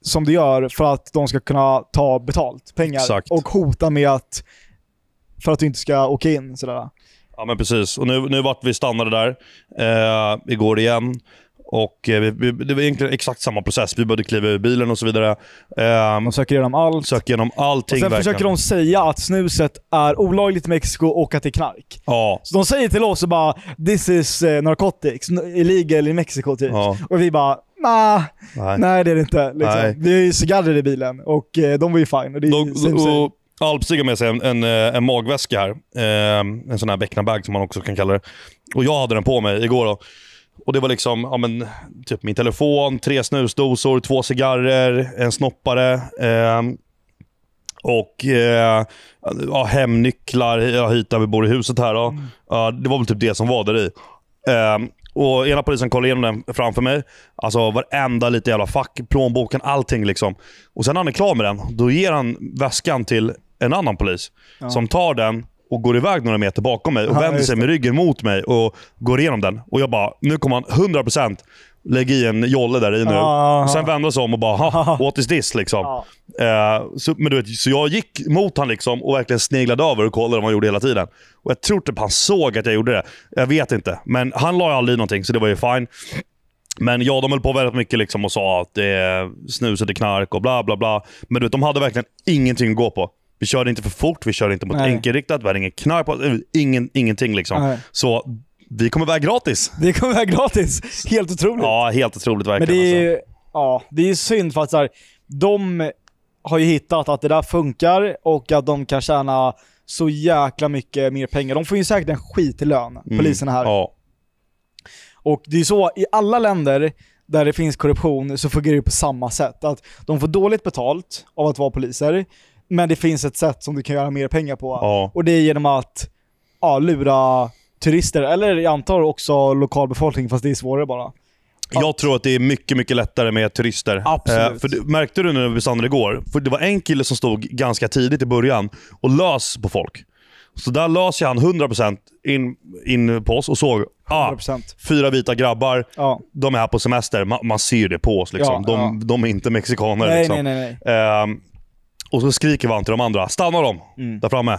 som du gör för att de ska kunna ta betalt, pengar. Exakt. Och hota med att, för att du inte ska åka in. Sådär. Ja men precis. Och nu, nu vart vi stannade där eh, igår igen. Och eh, vi, det var egentligen exakt samma process. Vi började kliva ur bilen och så vidare. Eh, De söker igenom allt. Sök igenom allting och sen verkligen. försöker de säga att snuset är olagligt i Mexiko och att det är knark. Ja. Så de säger till oss och bara “This is uh, narcotics, illegal i Mexiko” typ. Ja. Och vi bara “Nah, Nej. nej det är det inte”. Liksom. Vi har ju cigarrer i bilen och eh, de var ju fine. Och det är och Alpstig har med sig en, en, eh, en magväska här. Eh, en sån här becknarbag som man också kan kalla det. Och jag hade den på mig igår. Då. Och det var liksom ja, men, typ min telefon, tre snusdosor, två cigarrer, en snoppare. Eh, och eh, ja, hemnycklar ja, hit där vi bor i huset här. Då. Ja, det var väl typ det som var där i. Eh, och ena polisen kollade igenom den framför mig. Alltså varenda lite jävla fack, plånboken, allting liksom. Och sen när han är klar med den, då ger han väskan till en annan polis. Som tar den och går iväg några meter bakom mig och Ja, vänder sig med ryggen mot mig och går igenom den. Och jag bara, nu kommer han 100% lägga i en jolle där i nu. Ah. Sen vände sig om och bara, ha, what is this liksom. Eh, så, men du vet, så jag gick mot han liksom och verkligen sneglade över och kollade vad han gjorde hela tiden. Och Jag tror typ han såg att jag gjorde det. Jag vet inte. Men han la ju aldrig någonting, så det var ju fine. Men ja, de höll på väldigt mycket liksom och sa att det är snus och det är knark och bla bla bla. Men du vet, de hade verkligen ingenting att gå på. Vi körde inte för fort, vi körde inte mot Nej. enkelriktat, vi hade ingen knark på ingen, ingenting liksom. Nej. Så vi kommer iväg gratis. Det kommer vara gratis. Helt otroligt. Ja, helt otroligt Men verkligen. det är, alltså. ja, det är synd för att så här, de har ju hittat att det där funkar och att de kan tjäna så jäkla mycket mer pengar. De får ju säkert en skitlön, poliserna här. Mm. Ja. Och det är så, i alla länder där det finns korruption så fungerar det på samma sätt. Att de får dåligt betalt av att vara poliser, men det finns ett sätt som du kan göra mer pengar på. Ja. Och det är genom att ja, lura turister, eller jag antar också lokalbefolkning, fast det är svårare bara. Jag tror att det är mycket, mycket lättare med turister. Absolut. Eh, för du, märkte du när vi stannade igår? För det var en kille som stod ganska tidigt i början och lös på folk. Så där lös jag han 100% in, in på oss och såg, ah, 100%. fyra vita grabbar, Ja. de är här på semester. Man, man ser det på oss. Liksom. Ja, de, de är inte mexikaner. Nej, liksom. nej, nej, nej. Ehm, och så skriker vi till de andra, stanna dem där framme.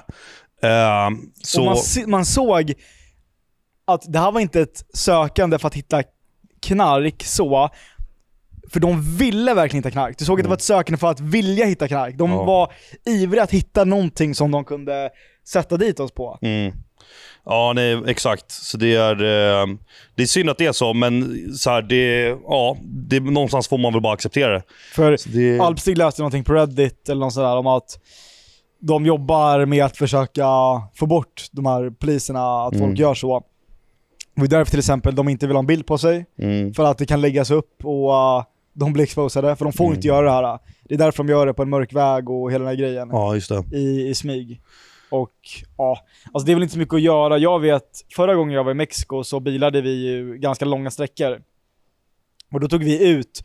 Ehm, så, man, man såg att det här var inte ett sökande för att hitta knark så, för de ville verkligen hitta knark. Du såg att det var ett sökande för att vilja hitta knark. De Ja. var ivriga att hitta någonting som de kunde sätta dit oss på. Mm. Ja, nej, exakt. Så det är, eh, det är synd att det är så, men så här, det, ja, det, någonstans får man väl bara acceptera det. För Så det Alpstig läste någonting på Reddit eller något sådär om att de jobbar med att försöka få bort de här poliserna, att Mm. folk gör så. Det är därför till exempel de inte vill ha en bild på sig, mm, för att det kan läggas upp och uh, de blir exposade, för de får Mm. inte göra det här. Det är därför de gör det på en mörk väg och hela den här grejen ja, just det. i, i smyg. Och ja, alltså det är väl inte så mycket att göra. Jag vet, förra gången jag var i Mexiko så bilade vi ju ganska långa sträckor. Och då tog vi ut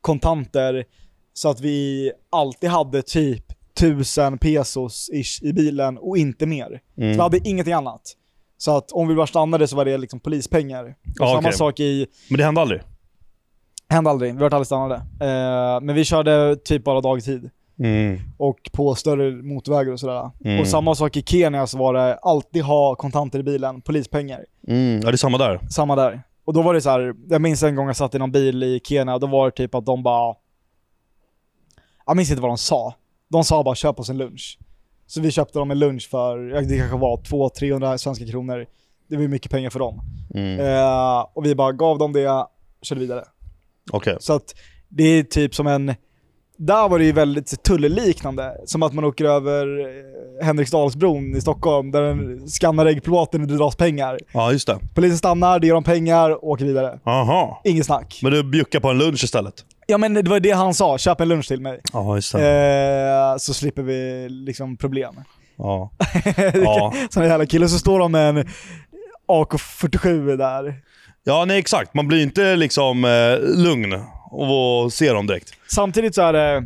kontanter så att vi alltid hade typ 1000 pesos ish i bilen och inte mer. Så Mm. vi hade ingenting annat. Så att om vi bara stannade så var det liksom polispengar. Och Ja, samma okej. sak i, Men det hände aldrig? hände aldrig, vi vart aldrig stannade. Eh, men vi körde typ bara dagtid. Mm. och på större motorvägar och sådär. Mm. Och samma sak i Kenya så var det alltid ha kontanter i bilen, polispengar. Mm. Ja, det är samma där. Samma där. Och då var det så här, jag minns en gång jag satt i någon bil i Kenya, då var det typ att de bara... Jag minns inte vad de sa. De sa bara köp oss en lunch. Så vi köpte dem en lunch för, det kanske var 200-300 svenska kronor. Det var ju mycket pengar för dem. Mm. Eh, och vi bara gav dem det, körde vidare. Okej. Så att det är typ som en... Där var det ju väldigt tullliknande. Som att man åker över eh, Henriksdalsbron i Stockholm där den skannar äggplåten och det dras pengar. Ja, just det. Polisen stannar, det ger dem pengar och åker vidare. Aha. Inget snack. Men du bjuckar på en lunch istället? Ja men det var det han sa, köp en lunch till mig. Ja, just det. Eh, så slipper vi liksom problem. Ja. [LAUGHS] Ja. Sån jävla kille, så står de med en AK47 där. ja, nej exakt. Man blir inte liksom eh, lugn och ser dem direkt. Samtidigt så är det,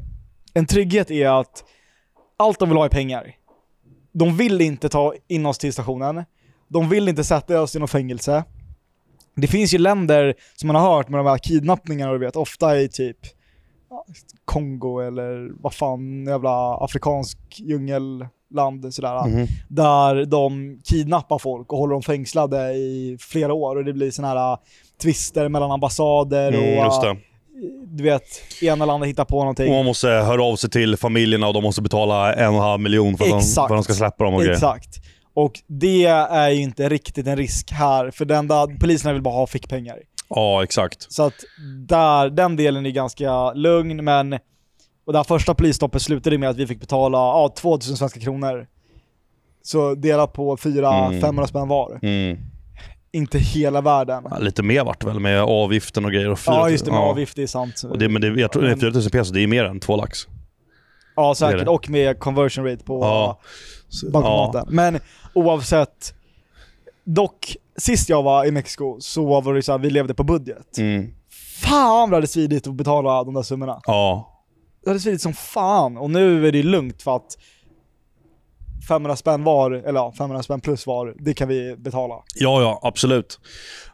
en trygghet är att allt de vill ha är pengar. De vill inte ta in oss till stationen. De vill inte sätta oss i något fängelse. Det finns ju länder som man har hört med de här kidnappningarna, du vet, ofta i typ Kongo eller vad fan, jävla afrikansk djungelland sådär. Mhm. Där de kidnappar folk och håller dem fängslade i flera år och det blir såna här tvister mellan ambassader och Mm, just det. Du vet, ena landet hittar på någonting. Och man måste höra av sig till familjerna och de måste betala en och en halv miljon för att, de, för att de ska släppa dem och grejer. Exakt. Och det är ju inte riktigt en risk här, för den där, poliserna vill bara ha fickpengar. Ja, exakt. Så att där, den delen är ganska lugn, men och det här första polisstoppet slutade med att vi fick betala ja, 2000 svenska kronor. Så dela på 400-500 Mm. spänn var. Mm. Inte hela världen. Ja, lite mer vart det väl med avgiften och grejer. Och Ja just det, med ja. avgift, det är sant. Och det, men det, jag tror Men- 4000 peso, det är mer än två lax. Ja det säkert, det. och med conversion rate på Ja. Bankomaten. Men oavsett, dock, sist jag var i Mexiko så var det så här, vi levde på budget. Ja. Mm. Fan vad det svidit att betala de där summorna. Ja. Det hade svidit som fan, och nu är det lugnt för att 500 spänn var, eller ja, 500 spänn plus var, det kan vi betala. Ja, ja, absolut.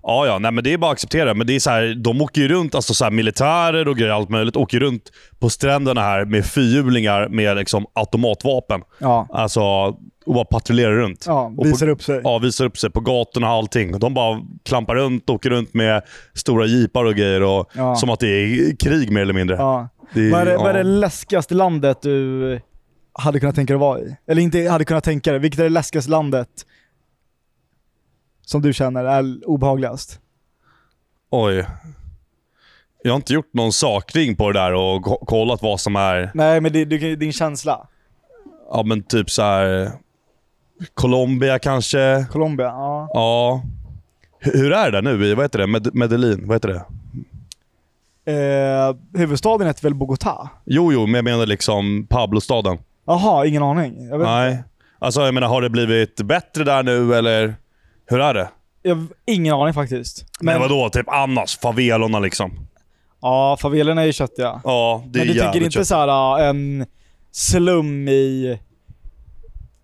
Ja, ja, nej men det är bara att acceptera. Men det är så här, de åker ju runt, alltså så här, militärer och grejer, allt möjligt, åker runt på stränderna här med fyrhjulingar med liksom automatvapen. Ja. Alltså, och bara patrullerar runt. Ja, Och på- visar upp sig. Ja, visar upp sig på gatorna och allting. De bara klampar runt, åker runt med stora jeepar och grejer. Och, Ja. Som att det är krig mer eller mindre. Ja. Det är- Vad är, det, vad är ja. det läskigaste landet du hade kunnat tänka dig vara i? Eller inte hade kunnat tänka dig, vilket är det läskigaste landet som du känner är obehagligast? Oj. Jag har inte gjort någon sakring på det där och ko- kollat vad som är, Nej men det, det, din känsla. ja men typ så här. Colombia kanske. Colombia, ja. Ja. Hur, hur är det där nu i, vad heter det, Med, Medellin? Vad heter det? Eh, huvudstaden heter väl Bogotá? Jo, jo, men jag menar liksom Pablo-staden. Jaha, ingen aning. Jag, vet, Nej. Alltså jag menar, har det blivit bättre där nu eller? Hur är det? jag, ingen aning faktiskt. Men, vadå, typ annars? Favelorna liksom? Ja, favelorna är ju köttiga. Ja, det är Men du tycker jävligt inte köttigt. såhär en slum i,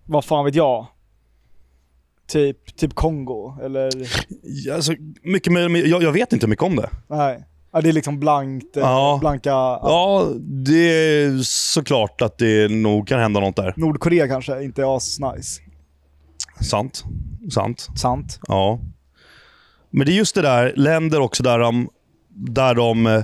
vad fan vet jag? Typ, typ Kongo, eller? Ja, Alltså, mycket mer- jag, jag vet inte mycket om det. Nej. Ja, det är liksom blankt, eh, Ja. blanka... Ja, det är såklart att det nog kan hända något där. Nordkorea kanske inte är as nice. Sant. Sant. Sant. Ja. Men det är just det där, länder också där de, där de eh,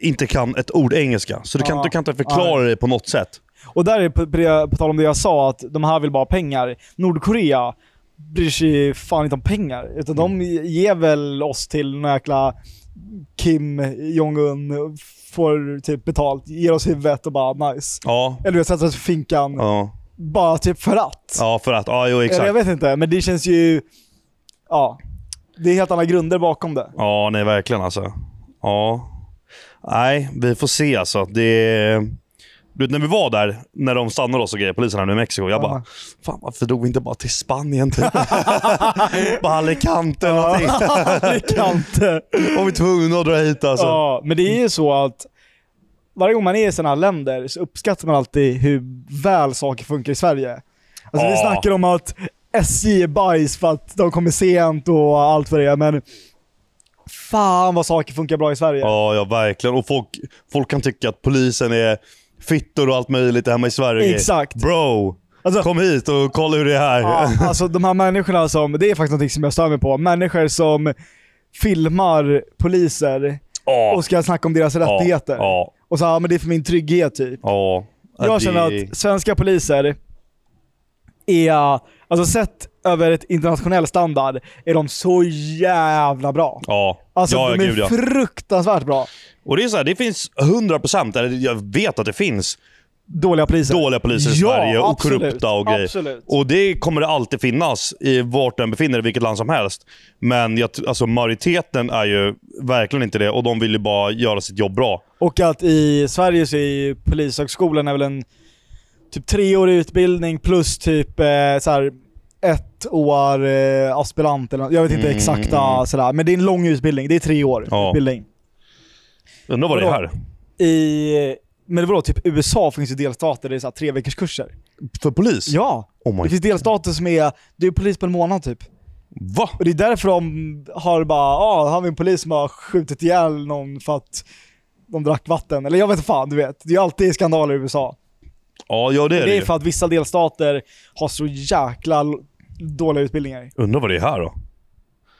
inte kan ett ord engelska. Så du kan, Ja. du kan inte förklara det på något sätt. Och där är på, på, på tal om det jag sa, att de här vill bara ha pengar. Nordkorea bryr sig fan inte om pengar. Utan de ger väl oss till någon jäkla Kim Jong-Un, får typ betalt, ger oss huvudet och bara nice. Ja. Eller vi sätter oss i finkan, Ja, bara typ för att. ja för att, ja jo Eller jag exakt. vet inte, men det känns ju... Ja. Det är helt andra grunder bakom det. Ja, nej verkligen alltså. Ja. Nej, vi får se alltså. Det... Du vet när vi var där, när de stannade oss och grejer, polisen här nu i Mexiko. Jag bara, fan varför drog vi inte bara till Spanien typ? [LAUGHS] bara Alicante eller någonting. inte. [LAUGHS] Var vi tvungna att dra hit alltså. Ja, men det är ju så att varje gång man är i sådana här länder så uppskattar man alltid hur väl saker funkar i Sverige. Alltså vi Ja. snackar om att SJ är bajs för att de kommer sent och allt vad det är, men fan vad saker funkar bra i Sverige. Ja, ja verkligen. Och folk, folk kan tycka att polisen är fittor och allt möjligt hemma i Sverige. Exakt. Bro, Alltså- kom hit och kolla hur det är här. Ja, alltså de här människorna som, det är faktiskt något som jag stör mig på, människor som filmar poliser Ja, och ska snacka om deras rättigheter. Ja, Och så här, men det är för min trygghet typ. ja. ja. Jag känner att svenska poliser är, alltså sett över ett internationell standard, är de så jävla bra. Ja, Alltså ja, de är gud ja. fruktansvärt bra. Och det är så här, det finns 100%, eller jag vet att det finns Dåliga poliser. dåliga poliser i Ja, Sverige och absolut. korrupta och grejer. Absolut. Och det kommer det alltid finnas i vart den befinner dig, vilket land som helst. Men jag, alltså, majoriteten är ju verkligen inte det och de vill ju bara göra sitt jobb bra. Och att i Sverige så är polishögskolan är väl en typ treårig utbildning plus typ eh, så här ett år eh, aspirant eller. Jag vet inte Mm, exakta mm. sådär, men det är en lång utbildning. Det är tre år Ja. utbildning. Undrar vad det är här. I, men vadå, typ USA finns ju delstater där det är så tre veckors kurser. För polis? Ja! Oh Det finns delstater som är, du är polis på en månad typ. Va? Och det är därför de har bara, ja, ah, har vi en polis som har skjutit ihjäl någon för att de drack vatten. Eller jag vet fan, du vet. Det är ju alltid skandaler i USA. Ja, ja det är Det det, är för att vissa delstater har så jäkla dåliga utbildningar. Undrar vad det är här då?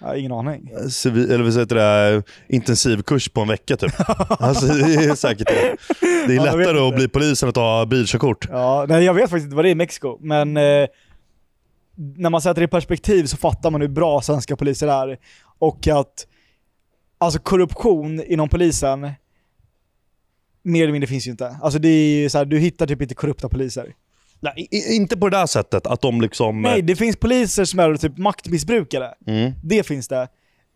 Jag har ingen aning. Civil, eller vad heter det? Intensivkurs på en vecka typ. [LAUGHS] alltså det är säkert det. Det är Ja, lättare att bli polis än att ta bilkörkort. Ja, nej, jag vet faktiskt inte vad det är i Mexiko, men eh, när man sätter det i perspektiv så fattar man hur bra svenska poliser är. Och att alltså korruption inom polisen, mer eller mindre finns ju inte. Alltså det är så här, du hittar typ inte korrupta poliser. Nej, inte på det där sättet. Att de liksom... Nej, det finns poliser som är typ maktmissbrukare. Mm. Det finns det.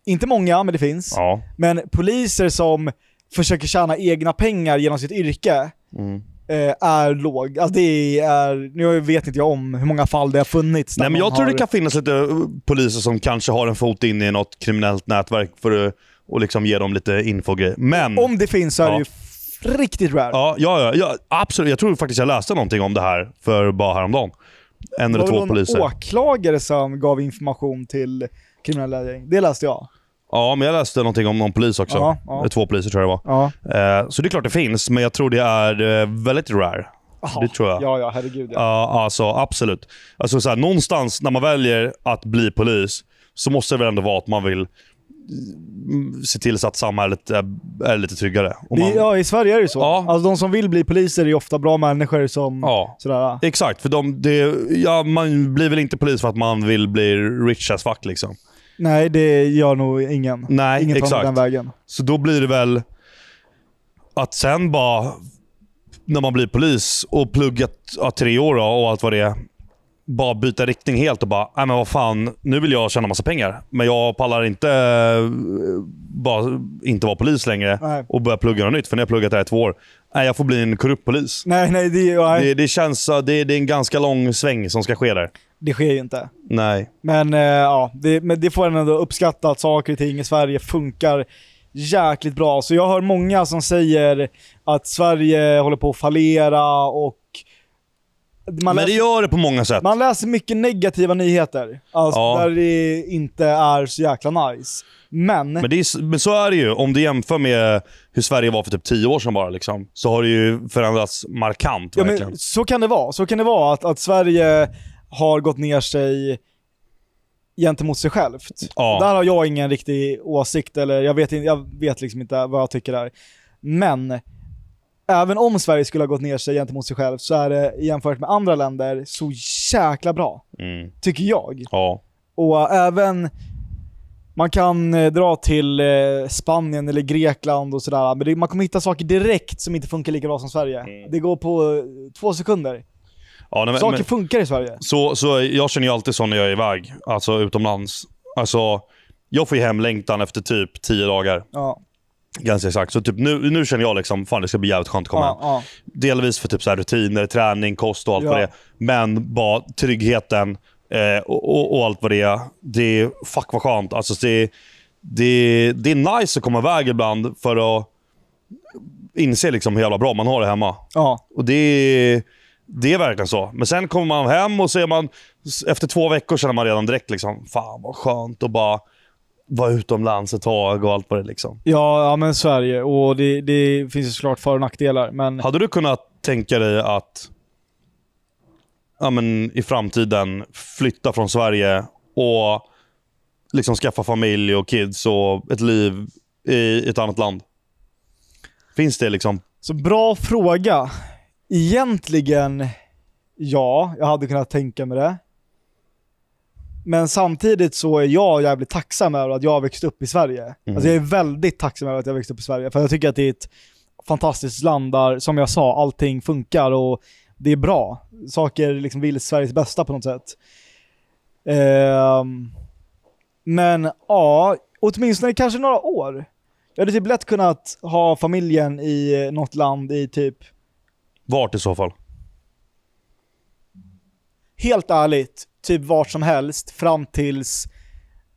Inte många, men det finns. Ja. Men poliser som försöker tjäna egna pengar genom sitt yrke Mm. eh, är låg. Alltså det är, nu vet inte jag om hur många fall det har funnits. Nej, men jag tror har, det kan finnas lite uh, poliser som kanske har en fot in i något kriminellt nätverk för att och liksom ge dem lite info och grejer. Men... Om det finns så är Ja. det ju riktigt rare. Ja, ja, ja, ja, absolut. Jag tror faktiskt jag läste någonting om det här för bara häromdagen. En eller Det var två väl poliser. någon åklagare som gav information till kriminella gäng. Det läste jag. Ja, men jag läste någonting om någon polis också. Ja, ja. Två poliser tror jag det Ja. var. Eh, så det är klart det finns, men jag tror det är eh, väldigt rare. Det tror jag. Ja, ja, herregud ja. Ja, alltså absolut. Alltså, så här, någonstans när man väljer att bli polis så måste det väl ändå vara att man vill se till så att samhället är, lite tryggare. Man, ja, i Sverige är det så. Ja. Alltså de som vill bli poliser är ofta bra människor som ja. sådär. Exakt, för de, det, ja, man blir väl inte polis för att man vill bli rich as fuck liksom. Nej, det gör nog ingen. Nej, ingen exakt. den vägen. Så då blir det väl att sen bara, när man blir polis och pluggat ja, tre år och allt vad det är, bara byta riktning helt och bara, nej men vad fan, nu vill jag tjäna massa pengar. Men jag pallar inte eh, bara inte vara polis längre Nej. och börja plugga något nytt. För jag har pluggat där i två år, nej jag får bli en korrupt polis. Nej, nej, det, nej, Det, det känns, det, det är en ganska lång sväng som ska ske där. det sker ju inte. Nej. Men eh, ja, det, men det får en ändå uppskatta att saker och ting i Sverige funkar jäkligt bra. Så jag hör många som säger att Sverige håller på att fallera och man, Men det gör det på många sätt. man läser mycket negativa nyheter. Alltså Ja. där det inte är så jäkla nice. Men, Men, är, men så är det ju. Om du jämför med hur Sverige var för typ 10 år sedan bara, liksom, så har det ju förändrats markant. ja, verkligen. men så kan det vara. Så kan det vara att, att Sverige har gått ner sig gentemot sig självt. Ja. Där har jag ingen riktig åsikt, eller jag vet, jag vet liksom inte vad jag tycker där. Men, även om Sverige skulle ha gått ner sig gentemot sig självt så är det jämfört med andra länder så jäkla bra, Mm. tycker jag. Ja. Och äh, även, man kan eh, dra till eh, Spanien eller Grekland och sådär, men det, man kommer hitta saker direkt som inte funkar lika bra som Sverige. Mm. Det går på två sekunder. Ja, nej, Saker men, funkar i Sverige. så, så jag känner ju alltid så när jag är iväg, alltså utomlands. Alltså, jag får ju hemlängtan efter typ 10 dagar. Ja, Ganska exakt. Så typ nu, nu känner jag liksom, fan det ska bli jävligt skönt att komma hem. ja, ja. Delvis för typ så här rutiner, träning, kost och allt Ja. vad det är. Men bara tryggheten eh, och, och, och allt vad det är. Det är fuck vad skönt. Alltså det, det, det är nice att komma iväg ibland för att inse liksom hur jävla bra man har det hemma. ja. Och det det är verkligen så. Men sen kommer man hem och så är man, efter två veckor känner man redan direkt liksom, fan vad skönt att bara vara utomlands ett tag och allt vad det liksom. Ja, ja men Sverige. Och det, det finns ju såklart för och nackdelar. Men Hade du kunnat tänka dig att ja, men, i framtiden flytta från Sverige och liksom skaffa familj och kids och ett liv i ett annat land? Finns det liksom? så bra fråga. Egentligen, ja, jag hade kunnat tänka mig det. Men samtidigt så är jag jävligt tacksam över att jag har växt upp i Sverige. Mm. Alltså jag är väldigt tacksam över att jag har växt upp i Sverige. För jag tycker att det är ett fantastiskt land där, som jag sa, allting funkar och det är bra. Saker liksom vill Sveriges bästa på något sätt. Ehm, men ja, åtminstone kanske några år. Jag hade typ lätt kunnat ha familjen i något land i typ, Vart i så fall? Helt ärligt, typ vart som helst fram tills,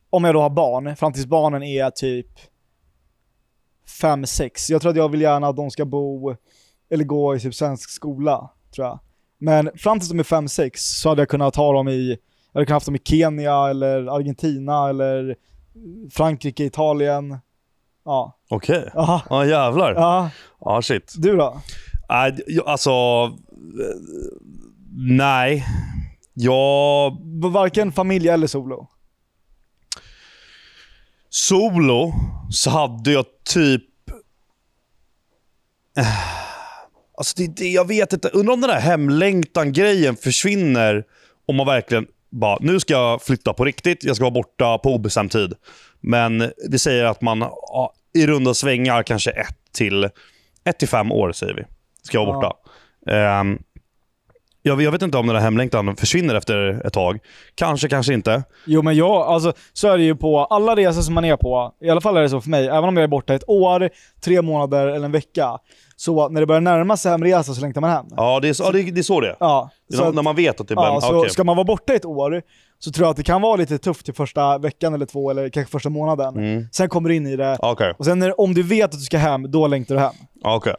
om jag då har barn, fram tills barnen är typ 5-6. Jag tror att jag vill gärna att de ska bo, eller gå i typ svensk skola, tror jag. Men fram tills de är 5-6 så hade jag kunnat ha dem i, jag hade kunnat haft dem i Kenya eller Argentina eller Frankrike, Italien. Ja. Okej. Aha. Ja jävlar. Ja Ja, shit. du då? Jag- alltså... eh, Nej. Jag... V- Varken familj eller solo? Solo så hade jag typ... Eh, Alltså det, det, jag vet inte. Undrar om den där hemlängtan-grejen försvinner om man verkligen bara, nu ska jag flytta på riktigt. Jag ska vara borta på obestämd tid. Men vi säger att man ja, i runda svängar kanske ett till, ett till fem år säger vi. Ska vara Ja. borta. Jag, jag vet inte om den där hemlängtan försvinner efter ett tag. Kanske, kanske inte. Jo men jag, alltså så är det ju på alla resor som man är på, i alla fall är det så för mig, även om jag är borta ett år, tre månader eller en vecka, så när det börjar närma sig hemresa så längtar man hem. Ja, det är så, ja, det, det är så det är. Ja, Det är så att- när man vet att det Ja, blir... så okej. ska man vara borta ett år så tror jag att det kan vara lite tufft till första veckan eller två, eller kanske första månaden. Mm. Sen kommer du in i det, Okej. och sen när, om du vet att du ska hem, då längtar du hem. Ja, okej.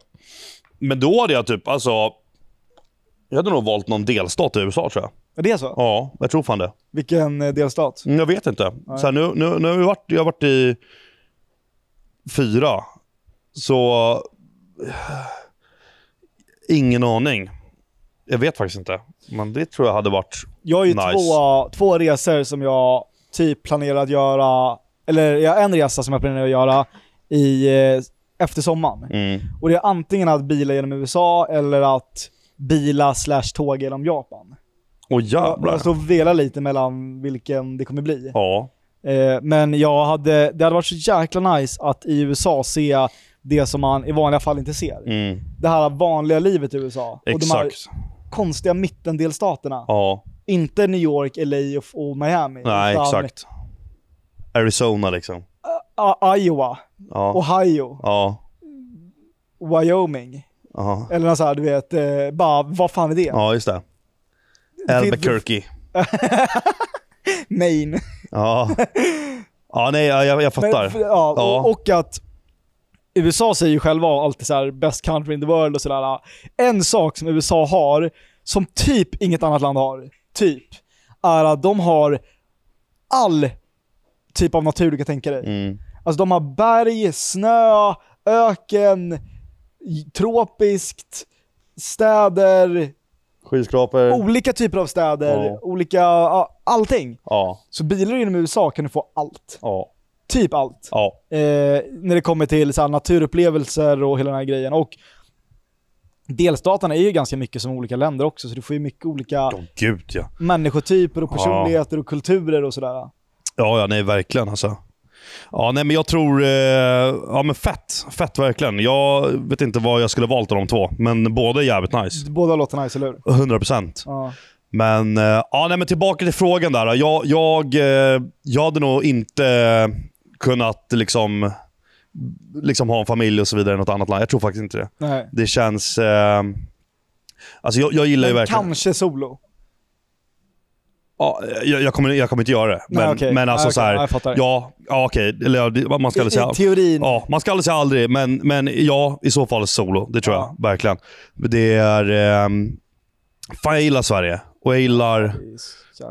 Men då hade jag typ, alltså... Jag hade nog valt någon delstat i USA tror jag. Är det så? Ja, jag tror fan det. Vilken eh, delstat? Mm, Jag vet inte. Nej. Så här, nu, nu, nu har vi varit, jag har varit i fyra. Så... eh, Ingen aning. Jag vet faktiskt inte. Men det tror jag hade varit... Jag har ju Nice. två, två resor som jag typ planerar att göra, eller jag har en resa som jag planerar att göra i, eh, efter sommaren. Mm. Och det är antingen att bila genom USA eller att bila slash tåga genom Japan. Åh Jag, jävlar. jag står och velar lite mellan vilken det kommer bli. Ja. Eh, men jag hade, det hade varit så jäkla nice att i USA se det som man i vanliga fall inte ser. Mm. Det här vanliga livet i USA. Och de här Exakt. konstiga mittendelstaterna. Ja. Inte New York, LA och, och Miami. Nej, exakt. Arizona liksom. Iowa, Ja. Ohio, Ja. Wyoming. Ja. Eller något så här, du vet, eh, bara vad fan är det? Ja, just det. Albuquerque. [LAUGHS] Maine. Ja. Ja, nej, jag, jag Men, fattar. för- ja, Ja. Och, och att USA säger ju själva alltid så här best country in the world och sådär. En sak som USA har, som typ inget annat land har, typ, är att de har all typ av natur du kan tänka dig. Mm. Alltså de har berg, snö, öken, tropiskt, städer, Skyskrapor. olika typer av städer, Ja. olika, ja, allting. Ja. Så bilar inom USA kan du få allt. Ja. Typ allt. Ja. Eh, när det kommer till så här, naturupplevelser och hela den här grejen. Och delstaterna är ju ganska mycket som olika länder också, så du får ju mycket olika Åh gud ja. människotyper och personligheter och kulturer och sådär. Ja, ja, nej verkligen alltså. Ja, nej men jag tror, eh, ja men fett. Fett verkligen. Jag vet inte vad jag skulle valt av de två, men båda är jävligt nice. Båda låter nice, eller hur? 100%. Ja. Men, eh, ja nej men tillbaka till frågan där. Jag, jag, eh, jag hade nog inte kunnat liksom, liksom ha en familj och så vidare i något annat land. Jag tror faktiskt inte det. Nej. Det känns... Eh, alltså jag, jag gillar ju Men verkligen... kanske solo. Ja, jag, jag, kommer, jag kommer inte göra det. Men, Nej, okej. men alltså Nej, så okej. här, Ja, jag ja, ja okej. Eller ja, man ska aldrig I, säga... I teorin. Ja, man ska aldrig säga aldrig, men, men ja, i så fall solo. Det tror Ja. jag verkligen. Det är... ehm, fan, jag gillar Sverige. Och jag gillar...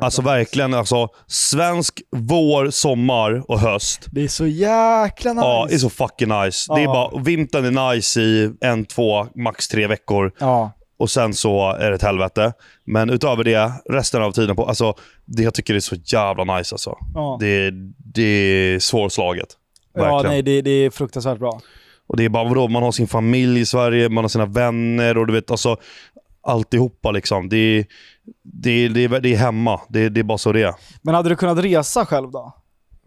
Alltså verkligen, alltså svensk vår, sommar och höst. Det är så jäkla nice. Ja, det är så fucking nice. Det är Ja. bara, vintern är nice i en, två, max tre veckor. Ja. Och sen så är det ett helvete. Men utöver det, resten av tiden på, alltså, det jag tycker det är så jävla nice alltså. Ja. Det, det är svårslaget. ja, Verkligen. nej det, det är fruktansvärt bra. Och det är bara, vadå, man har sin familj i Sverige, man har sina vänner och du vet, alltså alltihopa liksom. Det är, det det det är hemma. Det, det är bara så det är. Men hade du kunnat resa själv då?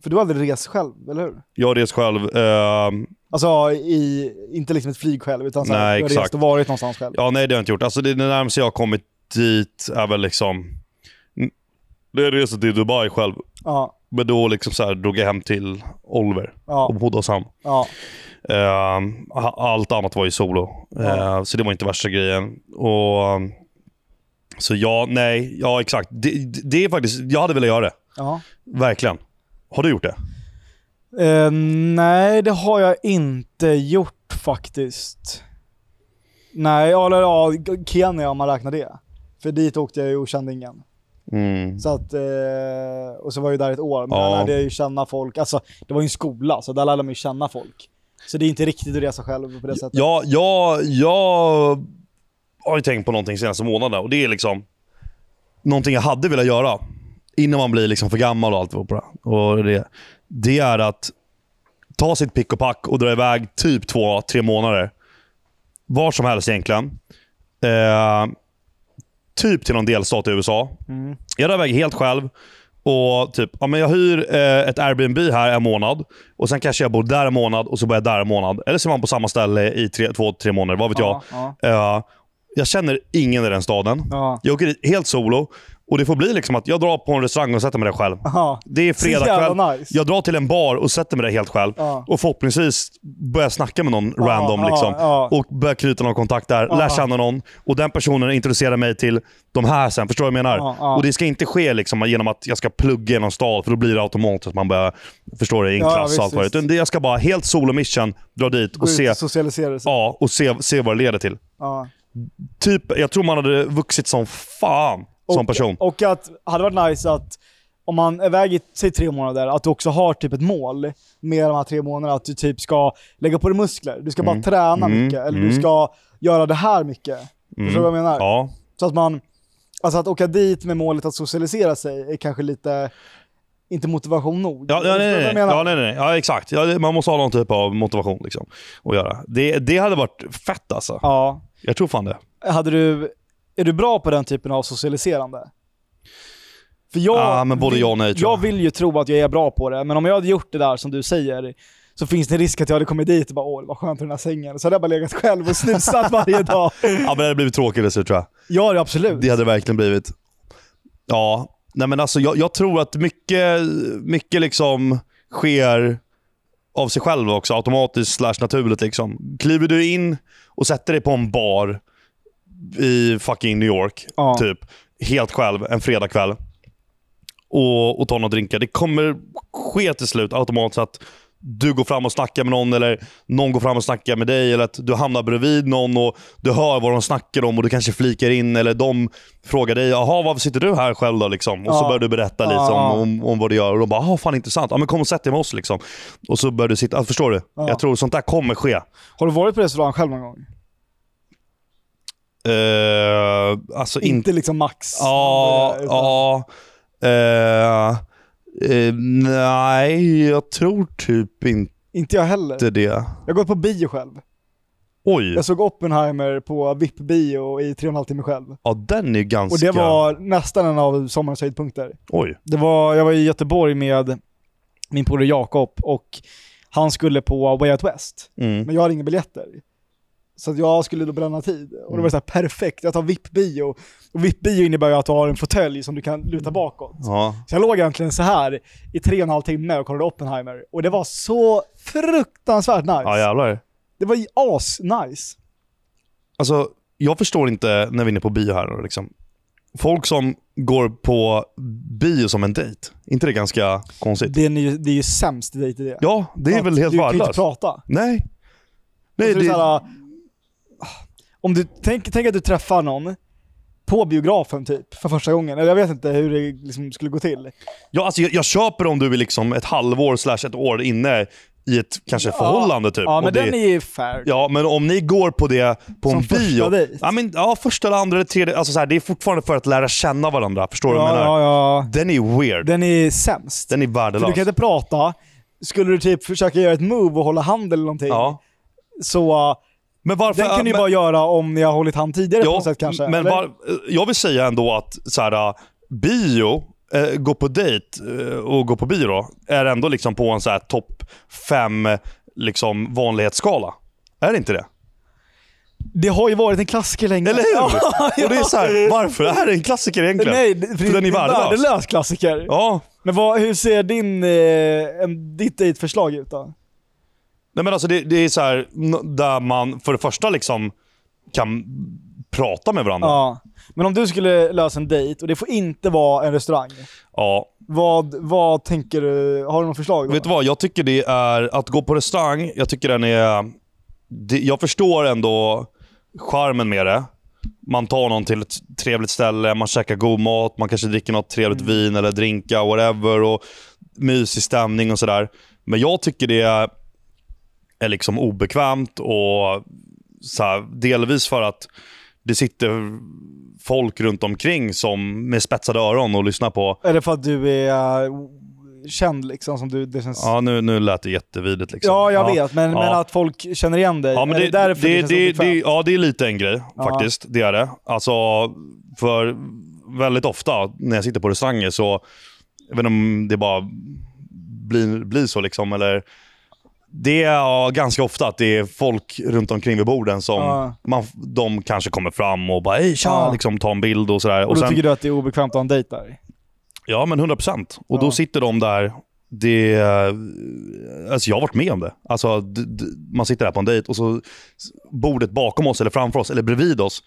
För du har aldrig rest själv, eller hur? Jag har rest själv. ehm, Alltså, i, inte liksom ett flyg själv, utan så Nej, du har exakt. rest och varit någonstans själv. ja, nej det har jag inte gjort. Alltså det, närmaste jag har kommit dit är väl liksom... Det är resa till Dubai själv. Ja, Men då liksom så här, drog jag hem till Oliver ja, och bodde hos han. ja. Ehm, allt annat var ju solo. Ja. Ehm, så det var inte värsta grejen. Och, så ja, nej, ja exakt. Det, det är faktiskt, jag hade velat göra det. Verkligen. Har du gjort det? Eh, nej, det har jag inte gjort faktiskt. Nej, eller ja, Kenya om man räknar det. För dit åkte jag ju och kände ingen. Mm. Så att, eh, och så var jag ju där ett år, men Ja. där lärde jag ju känna folk. Alltså, det var ju en skola, så där lärde man ju känna folk. Så det är inte riktigt att resa själv på det sättet. Ja, ja, jag har ju tänkt på någonting senaste månaden och det är liksom någonting jag hade velat göra innan man blir liksom för gammal och allt på det. Och det. Det är att ta sitt pick och pack och dra iväg typ två, tre månader. Var som helst egentligen. Eh, typ till någon delstat i USA. Mm. Jag drar iväg helt själv. Och typ, ja, men Jag hyr eh, ett Airbnb här en månad. Och Sen kanske jag bor där en månad och så bor jag där en månad. Eller så är man på samma ställe i tre, två, tre månader. Vad vet Ja, jag. ja, Eh, jag känner ingen i den staden. ja. Jag åker dit helt solo. Och Det får bli liksom att jag drar på en restaurang och sätter mig där själv. ja. Det är Så fredag jävla kväll. nice. Jag drar till en bar och sätter mig där helt själv. Ja. Och förhoppningsvis börjar snacka med någon random. liksom. Och börjar knyta någon kontakt där. Lär känna någon. Och den personen introducerar mig till de här sen. Förstår du vad jag menar? Och Det ska inte ske liksom, genom att jag ska plugga i någon stad. För då blir det automatiskt att man börjar förstå det i en klass och allt vad det Jag ska bara helt solo mission, dra dit och se, socialisera sig. ja, och se, se vad det leder till. Typ, jag tror man hade vuxit som fan. Som person. Och att, hade varit nice att om man är iväg i, säg tre månader, att du också har typ ett mål med de här tre månaderna. Att du typ ska lägga på dig muskler. Du ska bara Mm. träna Mm. mycket. Eller du Mm. ska göra det här mycket. Förstår du vad jag menar? Ja, Så att man, alltså att åka dit med målet att socialisera sig är kanske lite, inte motivation nog. Ja, ja, nej, nej, nej. Ja, nej, nej. ja exakt. Ja, man måste ha någon typ av motivation liksom, att göra. Det, det hade varit fett alltså. Ja. Jag tror fan det. Hade du, är du bra på den typen av socialiserande? För jag, Ja, men både vill, ja och nej, jag jag. vill ju tro att jag är bra på det, men om jag hade gjort det där som du säger, så finns det en risk att jag hade kommit dit och bara åh, vad skönt i den här sängen. Så hade jag bara legat själv och snusat [LAUGHS] varje dag. Ja, men det hade blivit tråkigt det tror jag. Ja, det absolut. Det hade det verkligen blivit. Ja, nej men alltså jag, jag tror att mycket, mycket liksom sker av sig själv också, automatiskt slash naturligt. Liksom. Kliver du in och sätter dig på en bar i fucking New York, Ja. typ, helt själv en fredagkväll och, och tar några drinkar. Det kommer ske till slut automatiskt att du går fram och snackar med någon eller någon går fram och snackar med dig eller att du hamnar bredvid någon och du hör vad de snackar om och du kanske flikar in eller de frågar dig “Jaha, varför sitter du här själv då?” liksom. Och så Ja. börjar du berätta liksom, Ja. om, om vad du gör och de bara “Jaha, fan intressant. Ja, men kom och sätt dig med oss” liksom. Och så börjar du sitta, förstår du? Ja. Jag tror sånt där kommer ske. Har du varit på restaurang själv någon gång? Uh, alltså inte Inte liksom max? Ja, utan- ja. Eh, nej, jag tror typ inte Inte jag heller. det. Jag har gått på bio själv. Oj, Jag såg Oppenheimer på VIP-bio i tre och en halv timme själv. ja den är ganska... Och det var nästan en av sommarens höjdpunkter. Oj. Det var, jag var i Göteborg med min polare Jakob och han skulle på Way Out West. Mm. Men jag hade inga biljetter. Så att jag skulle då bränna tid. Och det var så här perfekt, jag tar VIP-bio. Och VIP-bio innebär ju att du har en fåtölj som du kan luta bakåt. Ja. Så jag låg egentligen så här i tre och en halv timme och kollade Oppenheimer. Och det var så fruktansvärt nice. ja, jävlar. Det var as-nice. Alltså, jag förstår inte när vi är inne på bio här. Liksom. Folk som går på bio som en dejt. inte det ganska konstigt? Det är ju, det är ju sämst dejt i det. Ja, det är Att väl helt Du kan ju inte värdelöst. prata. Nej. Nej, det det, så här, om du, tänk, tänk att du träffar någon på biografen typ, för första gången. Eller jag vet inte hur det liksom skulle gå till. ja, alltså, jag, jag köper om du är liksom ett halvår slash ett år inne i ett kanske förhållande. Typ. Ja, men det, den är ju fair. Ja, men om ni går på det på Som en första bio. dejt. Ja, men, ja, första eller andra eller tredje. Alltså, så här, det är fortfarande för att lära känna varandra. Förstår du vad jag ja, menar? ja, ja. Den är weird. Den, Den är sämst. är För värdelös. du kan inte prata. Skulle du typ försöka göra ett move och hålla hand eller någonting, ja. så Men varför... den kan ju men, bara göra om ni har hållit hand tidigare på ja, något sätt kanske. Men var, jag vill säga ändå att så här, äh, bio, äh, gå på dejt äh, och gå på bio då, är ändå liksom på en så här topp fem liksom, vanlighetsskala. Är det inte det? Det har ju varit en klassiker länge. Eller hur? Ja, Och det är så här, [LAUGHS] varför? Det är en klassiker egentligen. Nej, det, För den är värdelös. värdelös klassiker. Ja, Men vad, hur ser din, eh, en, ditt dejtförslag ut då? Nej men alltså det, det är så här, där man för det första liksom kan prata med varandra. Ja. Ja. Men om du skulle lösa en dejt och det får inte vara en restaurang. Vad, vad tänker du? Har du något förslag då? Vet du vad? Jag tycker det är, att gå på restaurang, jag tycker den är, det, jag förstår ändå charmen med det. Man tar någon till ett trevligt ställe, man käkar god mat, man kanske dricker något trevligt Mm. vin eller drinkar, whatever. Och mysig stämning och sådär. Men jag tycker det är, är liksom obekvämt och så här, delvis för att det sitter folk runt omkring som med spetsade öron och lyssnar på Är det för att du är uh, känd liksom? Som du, det känns... Ja, nu, nu lät det jättevidigt. Liksom. Ja, jag vet, men, Ja. men att folk känner igen dig. Ja, men är det, det därför det, det, det, det, ja, det är lite en grej Ja. faktiskt. Det är det. Alltså, för väldigt ofta när jag sitter på restauranger så, jag vet inte om det bara blir, blir så liksom, eller det är ganska ofta att det är folk runt omkring vid borden som Ja. man, de kanske kommer fram och bara hej tja, Ja. liksom, tar en bild och sådär. Och då tycker du att det är obekvämt att ha en dejt där? Ja, men 100 procent. Och Ja. då sitter de där. Det, alltså jag har varit med om det. Alltså, man sitter där på en dejt och så bordet bakom oss, eller framför oss, eller bredvid oss.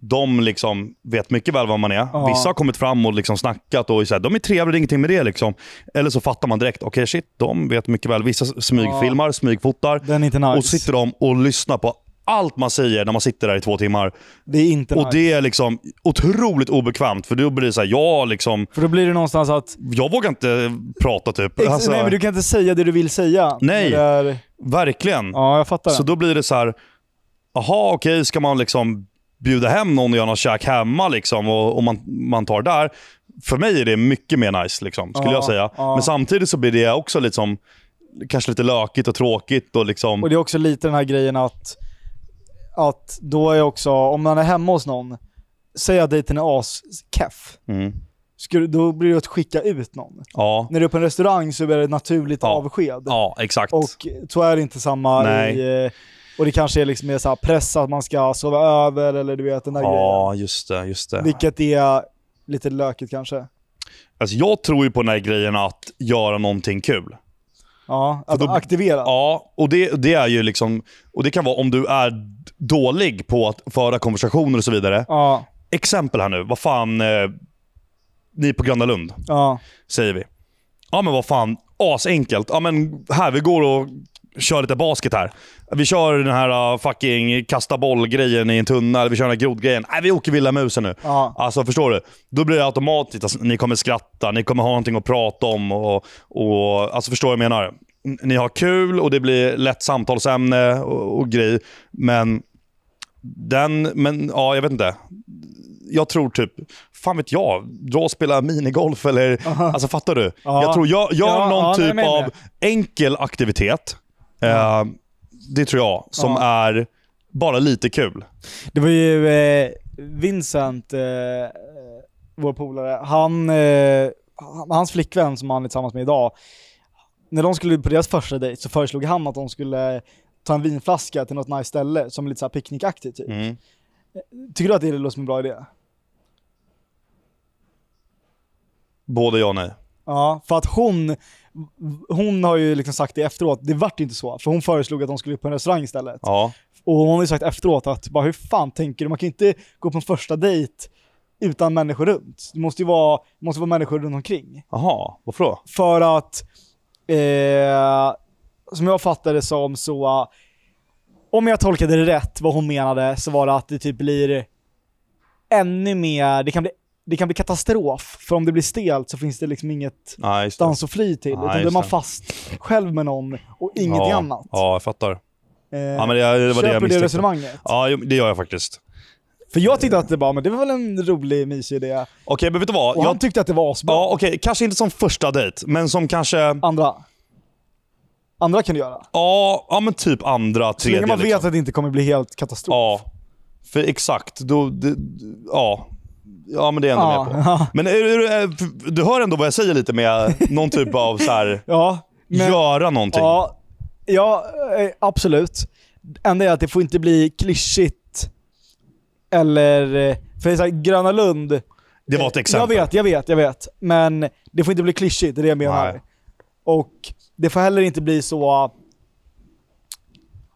De liksom vet mycket väl vad man är. Ja. Vissa har kommit fram och liksom snackat och så här, de är trevliga, det är ingenting med det. Liksom. Eller så fattar man direkt, okej shit, de vet mycket väl. Vissa smygfilmar, smygfotar. Den är inte nice. Och sitter de och lyssnar på allt man säger när man sitter där i två timmar. Det är inte Och nice. det är liksom otroligt obekvämt, för då blir det så här, jag liksom, För då blir det någonstans att... jag vågar inte prata typ. Ex- Alltså, nej men du kan inte säga det du vill säga. Nej. Det är, Verkligen. ja, jag fattar. Så då blir det så här, jaha okej, ska man liksom bjuda hem någon och göra något käk hemma liksom och, och man, man tar där. För mig är det mycket mer nice, liksom, skulle Ja, jag säga. ja. Men samtidigt så blir det också liksom, kanske lite lökigt och tråkigt. Och liksom, Och det är också lite den här grejen att, att då är också, om man är hemma hos någon, säg att dejten är askeff, mm, skulle- då blir det att skicka ut någon. ja, När du är på en restaurang så är det naturligt Ja. avsked. ja, exakt. Och så är det inte samma Nej. i, eh, och det kanske är liksom mer så här press att man ska sova över eller du vet den där grejen. ja, just det. Just det. Vilket är lite lökigt kanske. Alltså, jag tror ju på den här grejen att göra någonting kul. Ja, att då- aktivera. Ja, och det, det är ju liksom, och det kan vara om du är dålig på att föra konversationer och så vidare. Ja, Exempel här nu, vad fan, eh, ni på Gröna Lund, ja, säger vi. Ja men vad fan, asenkelt. Ja men här, vi går och kör lite basket här. Vi kör den här uh, fucking kasta boll-grejen i en tunna, eller vi kör den här grodgrejen. Nej, vi åker vilda musen nu. ja. Alltså förstår du? Då blir det automatiskt att ni kommer skratta, ni kommer ha någonting att prata om. Och, och, alltså förstår du vad jag menar? Ni har kul och det blir lätt samtalsämne och, och grej. Men den, men ja jag vet inte. Jag tror typ, fan vet jag, dra och spela minigolf eller, alltså fattar du? Ja. Jag tror, gör, gör Ja, någon ja, typ av enkel aktivitet. Eh, det tror jag, som Ja. är bara lite kul. Det var ju eh, Vincent, eh, vår polare, han, eh, han- hans flickvän som han är tillsammans med idag, när de skulle på deras första dejt så föreslog han att de skulle ta en vinflaska till något nice ställe som är lite så här picknickaktigt typ. Mm. Tycker du att det låter som en bra idé? Både ja och nej. Ja, för att hon, hon har ju liksom sagt det efteråt, det vart inte så, för hon föreslog att de skulle på en restaurang istället. Ja. Och hon har ju sagt efteråt att bara hur fan tänker du? Man kan ju inte gå på en första dejt utan människor runt. Det måste ju vara, måste vara människor runt omkring. Jaha, varför då? För att, eh, som jag fattade det som så, om jag tolkade det rätt, vad hon menade, så var det att det typ blir ännu mer, det kan bli, det kan bli katastrof. För om det blir stelt så finns det liksom inget det. stans att fly till. Ja, utan då är man fast själv med någon och ingenting ja. annat. Ja, jag fattar. Eh, Ja, men det, det var det jag köper du det misstänkte. resonemanget? Ja, det gör jag faktiskt. För jag tyckte att det var, men det var väl en rolig, mysig idé. Okej, men vet du vad? Och han Jag, tyckte att det var asbra. ja, okej, kanske inte som första dejt, men som kanske... Andra. Andra kan du göra. Ja, ja men typ andra, Så tredje länge man vet liksom. att det inte kommer bli helt katastrof. Ja. För exakt, då... Det, ja. Ja, men det är jag ändå Ja, med på. ja. Men är, är, är, du hör ändå vad jag säger lite med någon typ av så här, [LAUGHS] Ja, men, göra någonting. ja, ja eh, absolut. Enda är att det får inte bli klyschigt. Eller, eh, för det är så här, Gröna Lund. Det var ett exempel. Jag vet, jag vet, jag vet. Men det får inte bli klyschigt, det är det jag menar. Nej. Och det får heller inte bli så...